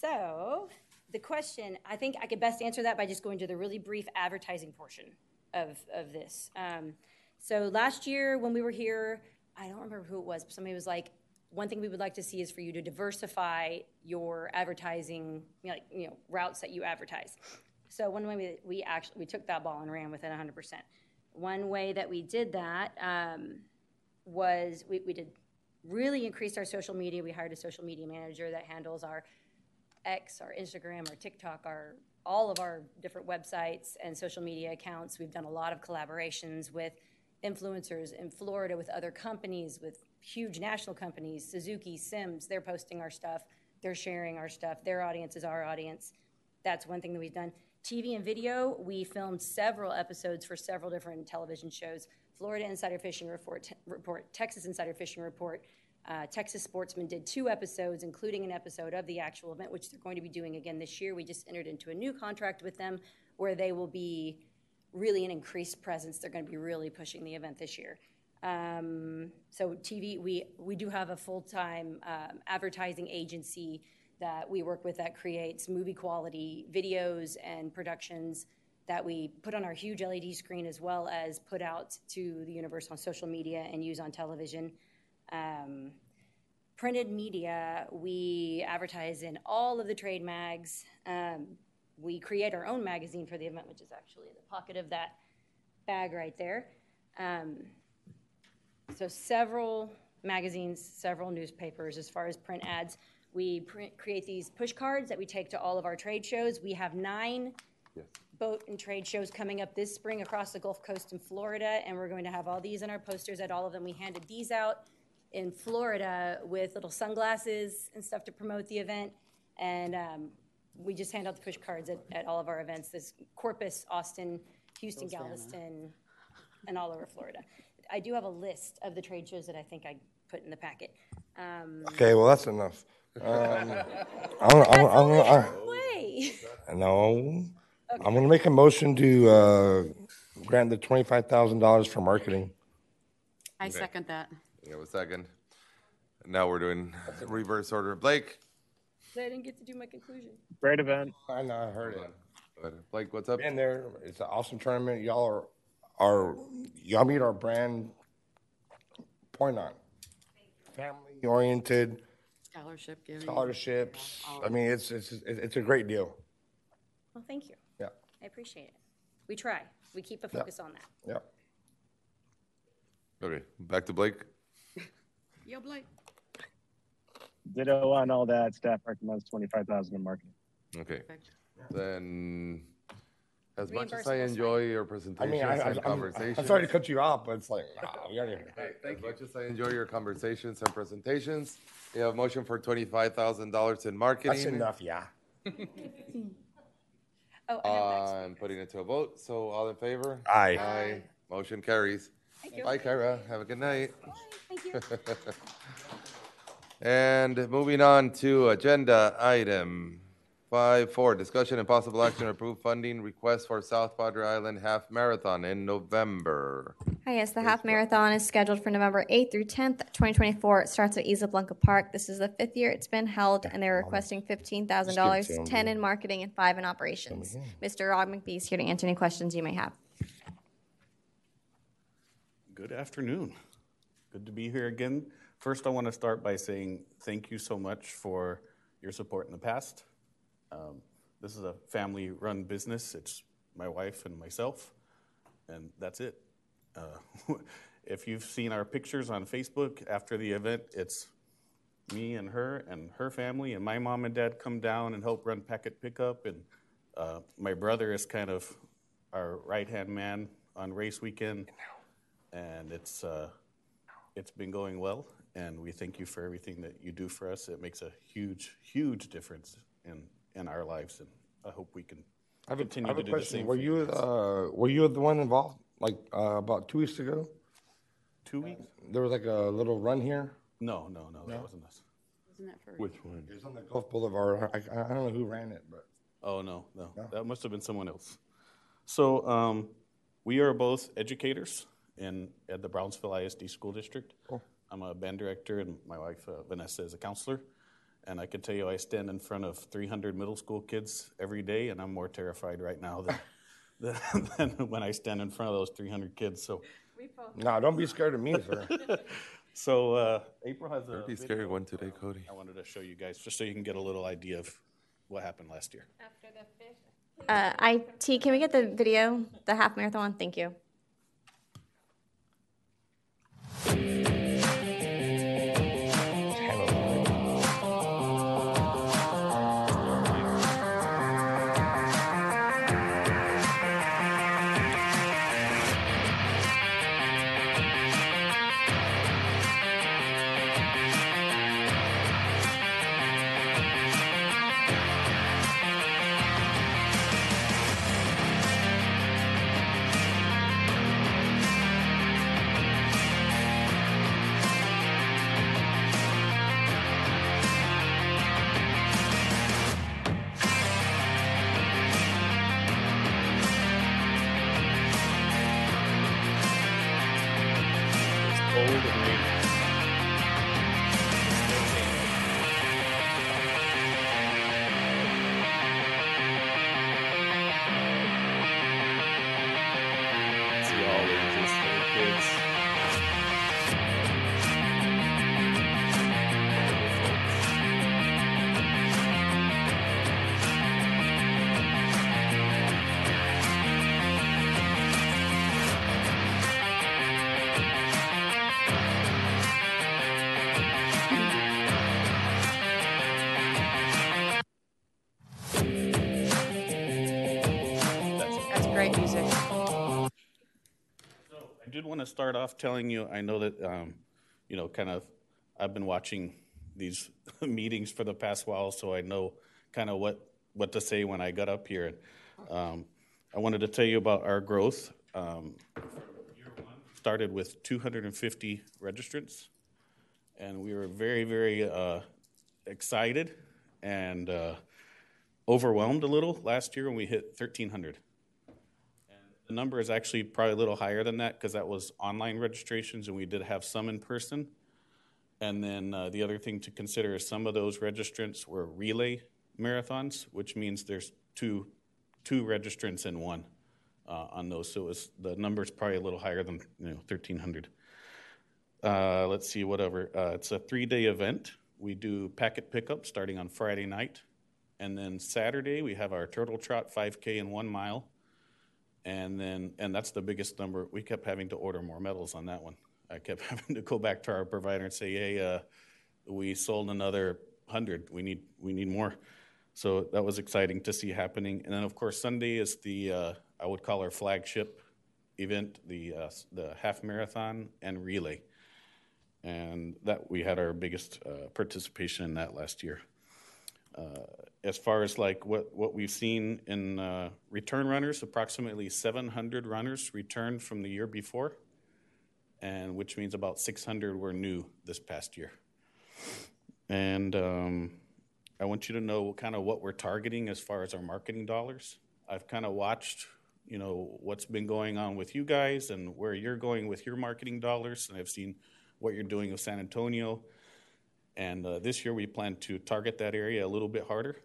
[SPEAKER 12] so the question, I think I could best answer that by just going to the really brief advertising portion of of this. Um, so last year when we were here, I don't remember who it was, but somebody was like, one thing we would like to see is for you to diversify your advertising, you know, like, you know, routes that you advertise. So one way we, we actually, we took that ball and ran with it hundred percent. One way that we did that, um, was, we, we did really increased our social media. We hired a social media manager that handles our X, our Instagram, our TikTok, our, all of our different websites and social media accounts. We've done a lot of collaborations with influencers in Florida, with other companies, with huge national companies, Suzuki, Simms, they're posting our stuff, they're sharing our stuff, their audience is our audience. That's one thing that we've done. TV and video, we filmed several episodes for several different television shows. Florida Insider Fishing Report, report Texas Insider Fishing Report, uh, Texas Sportsman did two episodes, including an episode of the actual event, which they're going to be doing again this year. We just entered into a new contract with them where they will be really an increased presence. They're going to be really pushing the event this year. Um, so TV, we we do have a full time um, advertising agency that we work with that creates movie quality videos and productions that we put on our huge LED screen as well as put out to the universe on social media and use on television. Um, printed media, we advertise in all of the trade mags. Um, we create our own magazine for the event, which is actually in the pocket of that bag right there. So several magazines, several newspapers as far as print ads. We print, create these push cards that we take to all of our trade shows. We have nine boat and trade shows coming up this spring across the Gulf Coast in Florida, and we're going to have all these in our posters at all of them. We handed these out in Florida with little sunglasses and stuff to promote the event, and um, we just hand out the push cards at, at all of our events. This Corpus, Austin, Houston,
[SPEAKER 1] Those down, huh?
[SPEAKER 12] Galveston, and all over Florida. I do have a list of the trade shows that I think I put in the packet. Um,
[SPEAKER 5] Okay, well, that's enough. Um, I'm, [LAUGHS] gonna- I'm, I'm, gonna-
[SPEAKER 12] Way.
[SPEAKER 5] no, I'm gonna make a motion to, uh, grant the twenty-five thousand dollars for marketing.
[SPEAKER 1] I second that.
[SPEAKER 3] You have a second? Now we're doing reverse order. Blake?
[SPEAKER 12] I didn't get to do my conclusion.
[SPEAKER 6] Great event.
[SPEAKER 5] I know, I heard it.
[SPEAKER 3] But Blake, what's up?
[SPEAKER 5] Been there, it's an awesome tournament, y'all are, are, y'all meet our brand point on. Family oriented,
[SPEAKER 1] Scholarship giving.
[SPEAKER 5] scholarships, I mean, it's, it's, it's a great deal.
[SPEAKER 12] Well, thank you.
[SPEAKER 5] Yeah,
[SPEAKER 12] I appreciate it. We try. We keep a
[SPEAKER 5] Yeah.
[SPEAKER 12] focus on that.
[SPEAKER 5] yeah.
[SPEAKER 3] Okay, back to Blake. [LAUGHS]
[SPEAKER 1] Yo, Blake.
[SPEAKER 6] Ditto on all that. Staff recommends twenty-five thousand in marketing.
[SPEAKER 3] Okay. Then, as much as I
[SPEAKER 12] Reimbursables,
[SPEAKER 3] enjoy your
[SPEAKER 5] I
[SPEAKER 3] presentations
[SPEAKER 5] mean, I, I,
[SPEAKER 3] and
[SPEAKER 5] I'm,
[SPEAKER 3] conversations.
[SPEAKER 5] I'm sorry to cut you off, but it's like, nah, we gotta.
[SPEAKER 3] As much as I enjoy your conversations and presentations, you have a motion for twenty-five thousand dollars in marketing.
[SPEAKER 5] That's enough, yeah. [LAUGHS]
[SPEAKER 12] Oh, I have that.
[SPEAKER 3] I'm putting it to a vote, so all in favor?
[SPEAKER 5] Aye.
[SPEAKER 3] Aye. Motion carries. Thank you. Bye, Kyra. Have a good night. Bye.
[SPEAKER 12] Thank you. [LAUGHS]
[SPEAKER 3] And moving on to agenda item five four, discussion and possible action to approve funding request for South Padre Island Half Marathon in November.
[SPEAKER 2] Hi, yes, the half marathon is scheduled for November 8th through 10th, 2024. It starts at Isla Blanca Park. This is the fifth year it's been held, and they're requesting $15,000, 10 in marketing and 5 in operations. Mr. Rob McBee is here to answer any questions you may have.
[SPEAKER 15] Good afternoon. Good to be here again. First, I want to start by saying thank you so much for your support in the past. Um, this is a family run business. It's my wife and myself, and that's it. Uh, [LAUGHS] if you've seen our pictures on Facebook after the event, it's me and her and her family, and my mom and dad come down and help run packet pickup. And uh, my brother is kind of our right hand man on race weekend and it's uh, it's been going well. And we thank you for everything that you do for us. It makes a huge, huge difference in in our lives, and I hope we can
[SPEAKER 5] I have a, I
[SPEAKER 15] continue
[SPEAKER 5] have
[SPEAKER 15] to
[SPEAKER 5] a
[SPEAKER 15] do the
[SPEAKER 5] question.
[SPEAKER 15] same.
[SPEAKER 5] Were you, uh, were you the one involved, like, uh, about two weeks ago?
[SPEAKER 15] two weeks?
[SPEAKER 5] There was like a little run here?
[SPEAKER 15] No, no, no, that wasn't us.
[SPEAKER 1] Isn't that for?
[SPEAKER 3] Which one?
[SPEAKER 5] It was on the Gulf Boulevard. I, I I don't know who ran it, but.
[SPEAKER 15] Oh no, no,
[SPEAKER 5] No?
[SPEAKER 15] that must have been someone else. So um, we are both educators in at the Brownsville ISD School District.
[SPEAKER 5] Cool.
[SPEAKER 15] I'm a band director, and my wife uh, Vanessa is a counselor. And I can tell you, I stand in front of 300 middle school kids every day, and I'm more terrified right now than, [LAUGHS] than, than when I stand in front of those 300 kids. So,
[SPEAKER 5] No, don't be scared of me, sir. [LAUGHS]
[SPEAKER 15] so uh, April has a.
[SPEAKER 3] There'd be scary one today, Cody.
[SPEAKER 15] I wanted to show you guys just so you can get a little idea of what happened last year.
[SPEAKER 2] after the Uh, IT, can we get the video, the half marathon? Thank you.
[SPEAKER 15] Start off telling you, I know that, um, you know, kind of, I've been watching these [LAUGHS] meetings for the past while, so I know kind of what, what to say when I got up here. Um, I wanted to tell you about our growth. Um, started with 250 registrants, and we were very, very uh, excited and uh, overwhelmed a little last year when we hit 1,300. The number is actually probably a little higher than that because that was online registrations, and we did have some in person. And then uh, the other thing to consider is some of those registrants were relay marathons, which means there's two two registrants in one uh, on those. So was, the number's probably a little higher than you know 1,300. Uh, let's see, whatever. Uh, it's a three day event. We do packet pickup starting on Friday night. And then Saturday, we have our turtle trot 5K and one mile. And then, and that's the biggest number. We kept having to order more medals on that one. I kept [LAUGHS] having to go back to our provider and say, hey, uh, we sold another 100. We need, we need more. So that was exciting to see happening. And then, of course, Sunday is the, uh, I would call our flagship event, the, uh, the half marathon and relay and that we had our biggest uh, participation in that last year. Uh, as far as like what, what we've seen in uh, return runners, approximately 700 runners returned from the year before, and which means about 600 were new this past year. And um, I want you to know kind of what we're targeting as far as our marketing dollars. I've kind of watched, you know, what's been going on with you guys and where you're going with your marketing dollars, and I've seen what you're doing with San Antonio. And uh, this year we plan to target that area a little bit harder,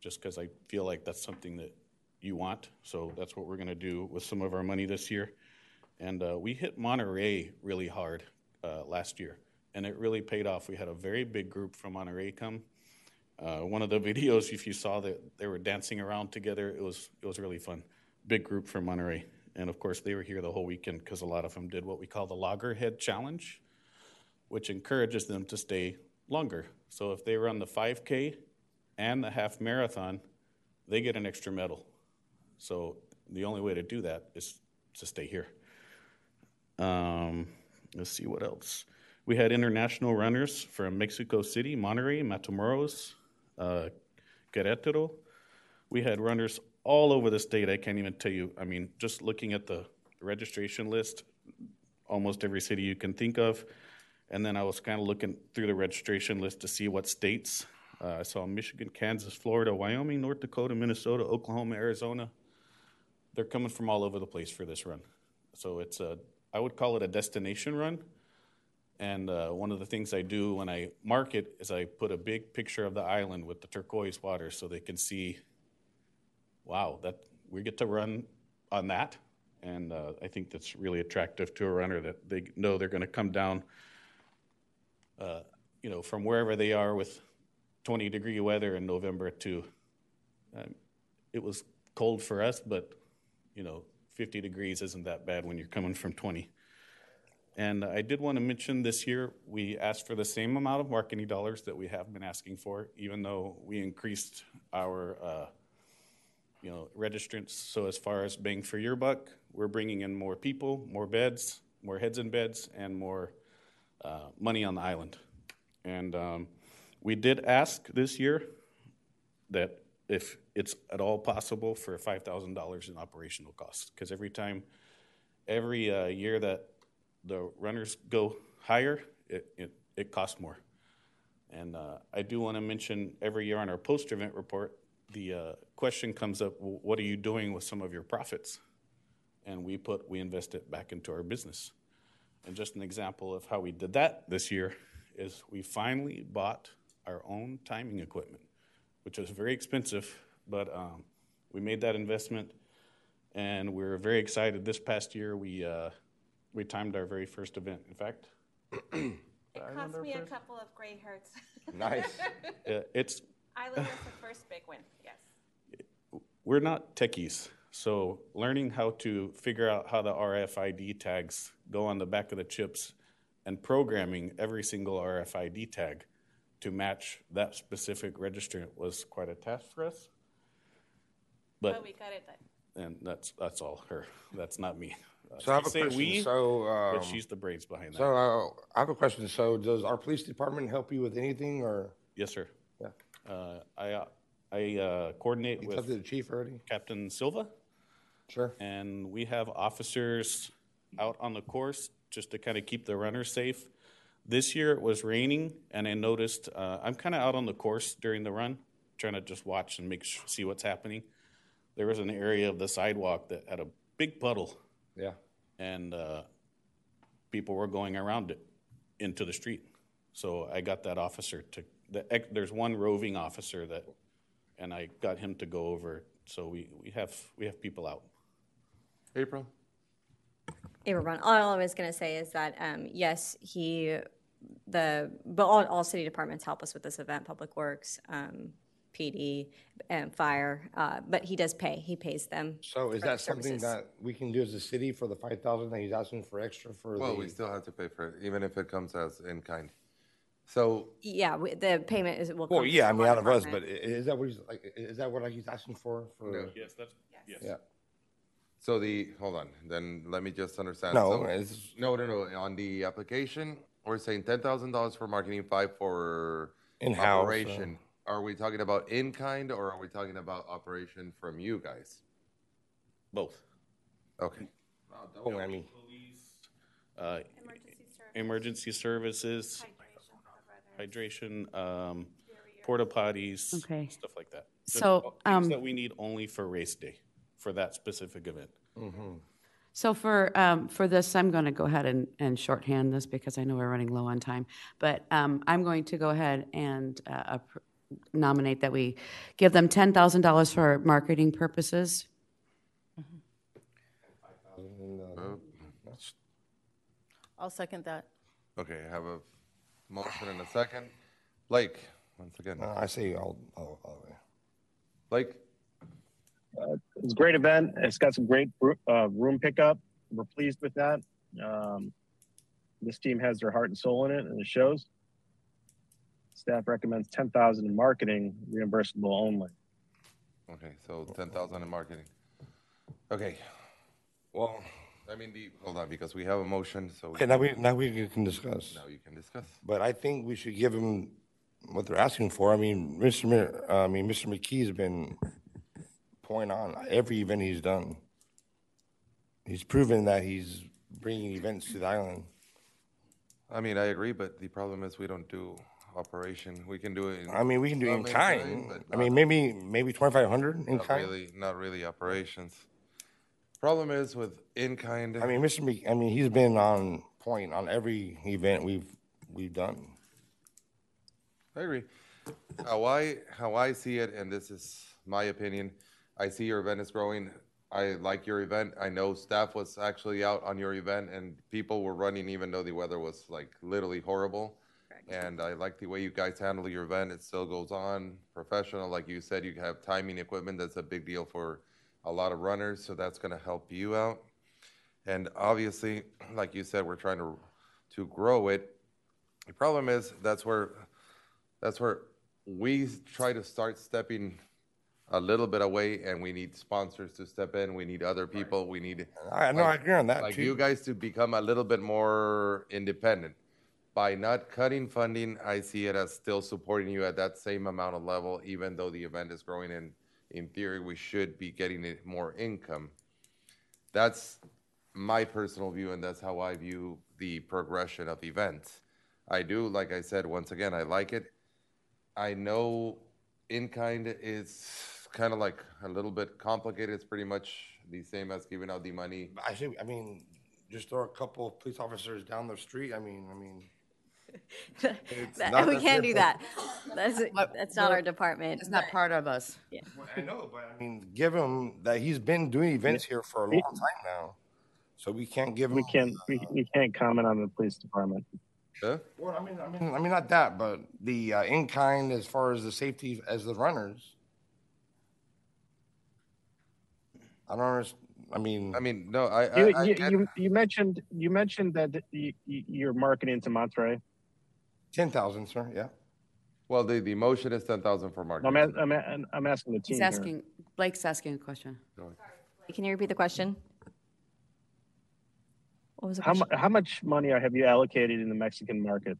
[SPEAKER 15] just because I feel like that's something that you want. So that's what we're going to do with some of our money this year. And uh, we hit Monterrey really hard uh, last year, and it really paid off. We had a very big group from Monterrey come. Uh, one of the [LAUGHS] videos, if you saw that they were dancing around together, it was it was really fun. Big group from Monterrey, and of course they were here the whole weekend because a lot of them did what we call the Loggerhead Challenge which encourages them to stay longer. So if they run the 5K and the half marathon, they get an extra medal. So the only way to do that is to stay here. Um, let's see what else. We had international runners from Mexico City, Monterrey, Matamoros, uh, Querétaro. We had runners all over the state. I can't even tell you. I mean, just looking at the registration list, almost every city you can think of. And then I was kind of looking through the registration list to see what states. Uh, I saw Michigan, Kansas, Florida, Wyoming, North Dakota, Minnesota, Oklahoma, Arizona. They're coming from all over the place for this run. So it's a, I would call it a destination run. And uh, one of the things I do when I market is I put a big picture of the island with the turquoise water so they can see, wow, that we get to run on that. And uh, I think that's really attractive to a runner that they know they're going to come down uh, you know, from wherever they are with 20 degree weather in November to, um, it was cold for us, but, you know, 50 degrees isn't that bad when you're coming from 20. And I did want to mention this year we asked for the same amount of marketing dollars that we have been asking for, even though we increased our, uh, you know, registrants. So as far as bang for your buck, we're bringing in more people, more beds, more heads in beds, and more uh, money on the island. And um, we did ask this year that if it's at all possible for $5,000 in operational costs, because every time, every uh, year that the runners go higher, it, it, it costs more. And uh, I do want to mention every year on our post event report, the uh, question comes up well, what are you doing with some of your profits? And we put, we invest it back into our business. And just an example of how we did that this year is we finally bought our own timing equipment, which was very expensive, but um, we made that investment, and we are very excited. This past year, we uh, we timed our very first event. In fact, [CLEARS THROAT]
[SPEAKER 16] it cost me a couple of gray hairs. [LAUGHS]
[SPEAKER 3] nice.
[SPEAKER 15] Uh, it's.
[SPEAKER 16] I was the first big win. Yes.
[SPEAKER 15] We're not techies. So learning how to figure out how the RFID tags go on the back of the chips and programming every single RFID tag to match that specific registrant was quite a task for us. But,
[SPEAKER 16] but we got it done.
[SPEAKER 15] And that's that's all her. That's not me. Uh,
[SPEAKER 5] So I have a
[SPEAKER 15] say
[SPEAKER 5] question.
[SPEAKER 15] we,
[SPEAKER 5] So,
[SPEAKER 15] but
[SPEAKER 5] um,
[SPEAKER 15] she's the brains behind that.
[SPEAKER 5] So uh, I have a question. So does our police department help you with anything or?
[SPEAKER 15] Yes, sir.
[SPEAKER 5] Yeah.
[SPEAKER 15] Uh, I uh, I uh, coordinate
[SPEAKER 5] You
[SPEAKER 15] with
[SPEAKER 5] talked the chief already?
[SPEAKER 15] Captain Silva.
[SPEAKER 5] Sure.
[SPEAKER 15] And we have officers out on the course just to kind of keep the runners safe. This year it was raining, and I noticed uh, I'm kind of out on the course during the run, trying to just watch and make sh- see what's happening. There was an area of the sidewalk that had a big puddle,
[SPEAKER 5] Yeah.
[SPEAKER 15] and uh, people were going around it into the street. So I got that officer to. The, there's one roving officer that, and I got him to go over. So we, we have we have people out.
[SPEAKER 3] April?
[SPEAKER 2] April Brown. All I was going to say is that um, yes, he, the, but all, all city departments help us with this event, Public Works, um, PD, and Fire. Uh, but he does pay. He pays them.
[SPEAKER 5] So is that something
[SPEAKER 2] services.
[SPEAKER 5] that we can do as a city for the five thousand that he's asking for extra for
[SPEAKER 3] Well,
[SPEAKER 5] the?
[SPEAKER 3] we still have to pay for it, even if it comes as in kind. So,
[SPEAKER 2] Yeah, we, the payment is will.
[SPEAKER 5] Well,
[SPEAKER 2] come
[SPEAKER 5] yeah, I mean, out of us, but is that what he's, like, is that what he's asking for, for?
[SPEAKER 15] Yes, that's yes.
[SPEAKER 5] Yeah.
[SPEAKER 3] So the, hold on, then let me just understand.
[SPEAKER 5] No,
[SPEAKER 3] So-
[SPEAKER 5] it's-
[SPEAKER 3] No, no, no, on the application, we're saying ten thousand dollars for marketing, five for
[SPEAKER 5] In-house, uh,
[SPEAKER 3] Operation. Are we talking about in-kind or are we talking about operation from you guys?
[SPEAKER 15] Both.
[SPEAKER 3] Okay.
[SPEAKER 5] Oh, I mean,
[SPEAKER 15] Uh, emergency services, hydration, um, porta potties,
[SPEAKER 1] Okay.
[SPEAKER 15] stuff like that. Just
[SPEAKER 1] So,
[SPEAKER 15] things
[SPEAKER 1] um,
[SPEAKER 15] that we need only for race day, for that specific event.
[SPEAKER 1] So for, um, for this, I'm going to go ahead and, and shorthand this because I know we're running low on time. But um, I'm going to go ahead and uh, appro- nominate that we give them $10,000 for marketing purposes.
[SPEAKER 11] I'll second that.
[SPEAKER 3] Okay, I have a motion and a second. Blake, once again.
[SPEAKER 5] uh, I say all, all, all the way.
[SPEAKER 3] Blake?
[SPEAKER 6] It's a great event. It's got some great uh, room pickup. We're pleased with that. Um, this team has their heart and soul in it, and it shows. Staff recommends ten thousand in marketing, reimbursable only.
[SPEAKER 3] Okay, so ten thousand in marketing. Okay,
[SPEAKER 5] Well,
[SPEAKER 3] I mean, the, hold on, because we have a motion, so.
[SPEAKER 5] okay, now we, now we can discuss.
[SPEAKER 3] Now you can discuss.
[SPEAKER 5] But I think we should give them what they're asking for. I mean, Mr. Mi- I mean, Mr. McKee's been point on every event he's done. He's proven that he's bringing events to the island.
[SPEAKER 3] I mean, I agree, but the problem is we don't do operation. We can do it. in
[SPEAKER 5] I mean, we can do it
[SPEAKER 3] in
[SPEAKER 5] kind. I mean, maybe, maybe twenty-five hundred in
[SPEAKER 3] Not
[SPEAKER 5] kind.
[SPEAKER 3] really, not really operations. Problem is with in-kind.
[SPEAKER 5] I mean, Mr. Mc, I mean, he's been on point on every event we've, we've done.
[SPEAKER 3] I agree. How I how I see it, and this is my opinion, I see your event is growing. I like your event. I know staff was actually out on your event, and people were running even though the weather was like literally horrible. And I like the way you guys handle your event. It still goes on professional, like you said. You have timing equipment. That's a big deal for a lot of runners, so that's going to help you out. And obviously, like you said, we're trying to to grow it. The problem is that's where that's where we try to start stepping a little bit away, and we need sponsors to step in. We need other people. We need.
[SPEAKER 5] I know, I agree on that,
[SPEAKER 3] Like
[SPEAKER 5] too.
[SPEAKER 3] you guys to become a little bit more independent. By not cutting funding, I see it as still supporting you at that same amount of level, even though the event is growing. And in theory, we should be getting it more income. That's my personal view, and that's how I view the progression of events. I do, like I said, once again, I like it. I know in kind is kind of like a little bit complicated. It's pretty much the same as giving out the money.
[SPEAKER 5] I see, I mean, just throw a couple of police officers down the street. I mean, I mean. [LAUGHS]
[SPEAKER 2] That- we can't do that. That's, [LAUGHS] that's not our department.
[SPEAKER 1] It's not part of us.
[SPEAKER 2] Yeah.
[SPEAKER 5] I know, but I mean, give him that he's been doing events here for a long time now. So we can't give him.
[SPEAKER 6] We can't, we, we can't comment on the police department.
[SPEAKER 3] Yeah?
[SPEAKER 5] Well, I mean, I mean, I mean, not that, but the uh, in kind as far as the safety as the runners. I don't understand. I mean,
[SPEAKER 3] I mean, no, I, I,
[SPEAKER 6] You,
[SPEAKER 3] I
[SPEAKER 6] you,
[SPEAKER 3] get-
[SPEAKER 6] you, you mentioned, you mentioned that you, you- you're marketing to Monterrey.
[SPEAKER 5] ten thousand, sir. Yeah.
[SPEAKER 3] well, the, the motion is ten thousand for marketing.
[SPEAKER 6] I'm, a- I'm, a- I'm asking the team
[SPEAKER 1] He's
[SPEAKER 6] here.
[SPEAKER 1] asking, Blake's asking a question.
[SPEAKER 2] Can you repeat the question? What was the question?
[SPEAKER 6] mu- how much money have you allocated in the Mexican market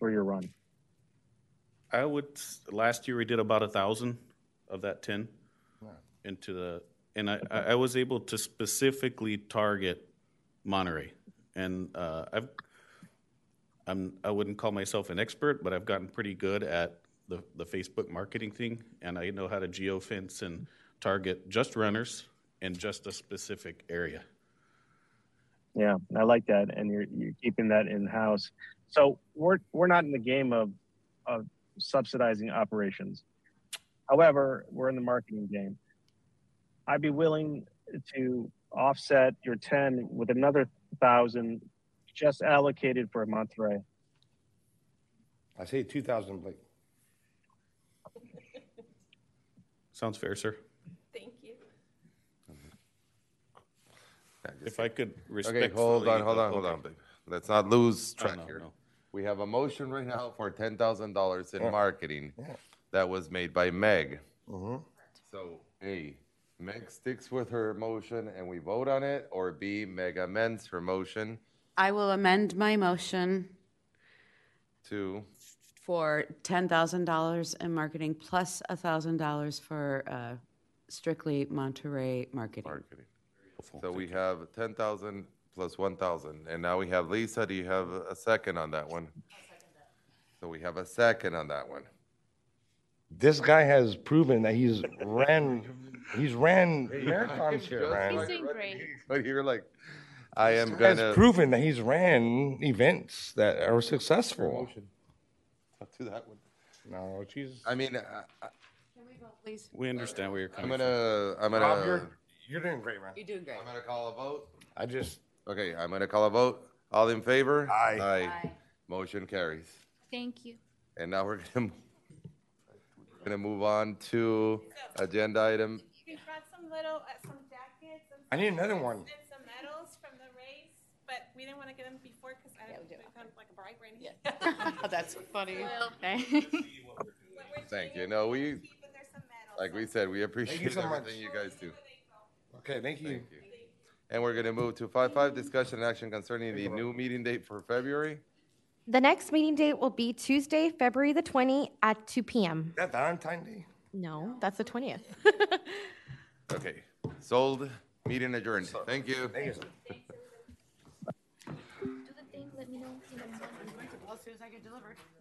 [SPEAKER 6] for your run?
[SPEAKER 15] I would, last year we did about a thousand of that ten into the, and I, I was able to specifically target Monterrey. And uh, I've, I'm, I wouldn't call myself an expert, but I've gotten pretty good at the, the Facebook marketing thing, and I know how to geofence and target just runners in just a specific area.
[SPEAKER 6] Yeah, I like that, and you're you're keeping that in house. So we're we're not in the game of of subsidizing operations. However, we're in the marketing game. I'd be willing to offset your ten with another thousand, just allocated for Monterrey.
[SPEAKER 5] I say two thousand, Blake.
[SPEAKER 15] Sounds fair, sir.
[SPEAKER 16] Thank you.
[SPEAKER 15] If I could
[SPEAKER 3] Okay, hold on, hold on, hold on. babe. Let's not lose
[SPEAKER 15] Oh,
[SPEAKER 3] track
[SPEAKER 15] no,
[SPEAKER 3] here.
[SPEAKER 15] no.
[SPEAKER 3] We have a motion right now for ten thousand dollars in
[SPEAKER 5] Yeah.
[SPEAKER 3] marketing that was made by Meg.
[SPEAKER 5] Mhm.
[SPEAKER 3] So, A, Meg sticks with her motion and we vote on it, or B, Meg amends her motion
[SPEAKER 1] I will amend my motion
[SPEAKER 3] to,
[SPEAKER 1] for ten thousand dollars in marketing plus a thousand dollars for uh, strictly Monterrey marketing.
[SPEAKER 3] marketing. So we have ten thousand plus one thousand, and now we have Lisa, do you have a second on that one? So we have a second on that one.
[SPEAKER 5] This guy has proven that he's ran, he's ran marathons here,
[SPEAKER 3] Just
[SPEAKER 5] man.
[SPEAKER 3] like
[SPEAKER 8] doing great.
[SPEAKER 3] But you're like, I am
[SPEAKER 5] Has
[SPEAKER 3] gonna.
[SPEAKER 5] proven that he's ran events that are successful.
[SPEAKER 3] Motion. I'll do that one.
[SPEAKER 5] No, Jesus.
[SPEAKER 3] I mean, I- I-
[SPEAKER 1] Please.
[SPEAKER 15] We understand where you're
[SPEAKER 3] I'm
[SPEAKER 15] coming from.
[SPEAKER 3] gonna, I'm
[SPEAKER 5] Rob,
[SPEAKER 3] gonna,
[SPEAKER 5] you're, you're doing great, man.
[SPEAKER 1] You're doing great.
[SPEAKER 3] I'm gonna call a vote.
[SPEAKER 5] I just,
[SPEAKER 3] Okay, I'm gonna call a vote. All in favor?
[SPEAKER 5] Aye.
[SPEAKER 3] Aye. Motion carries.
[SPEAKER 8] Thank you.
[SPEAKER 3] And now we're gonna, [LAUGHS] gonna move on to agenda item.
[SPEAKER 16] We brought some little, uh, some jackets and.
[SPEAKER 5] I need another one.
[SPEAKER 16] And some medals from the race, but we didn't want to get them before because I don't become like a bribe or anything. [LAUGHS]
[SPEAKER 1] That's funny.
[SPEAKER 3] Thank you. No, we,
[SPEAKER 16] But medals.
[SPEAKER 3] like we said, we appreciate
[SPEAKER 5] so much.
[SPEAKER 3] everything you guys do.
[SPEAKER 5] okay, thank you.
[SPEAKER 3] Thank you. And we're gonna move to five five, discussion and action concerning the new meeting date for February.
[SPEAKER 9] The next meeting date will be Tuesday, February the 20 at 2 p.m.
[SPEAKER 5] Is that Valentine's Day?
[SPEAKER 9] No, that's the 20th. [LAUGHS]
[SPEAKER 3] Okay, sold, meeting adjourned. Thank you.
[SPEAKER 5] Thank you, sir.
[SPEAKER 8] Do the thing, let me know.
[SPEAKER 1] As soon as I get delivered.
[SPEAKER 8] Me too.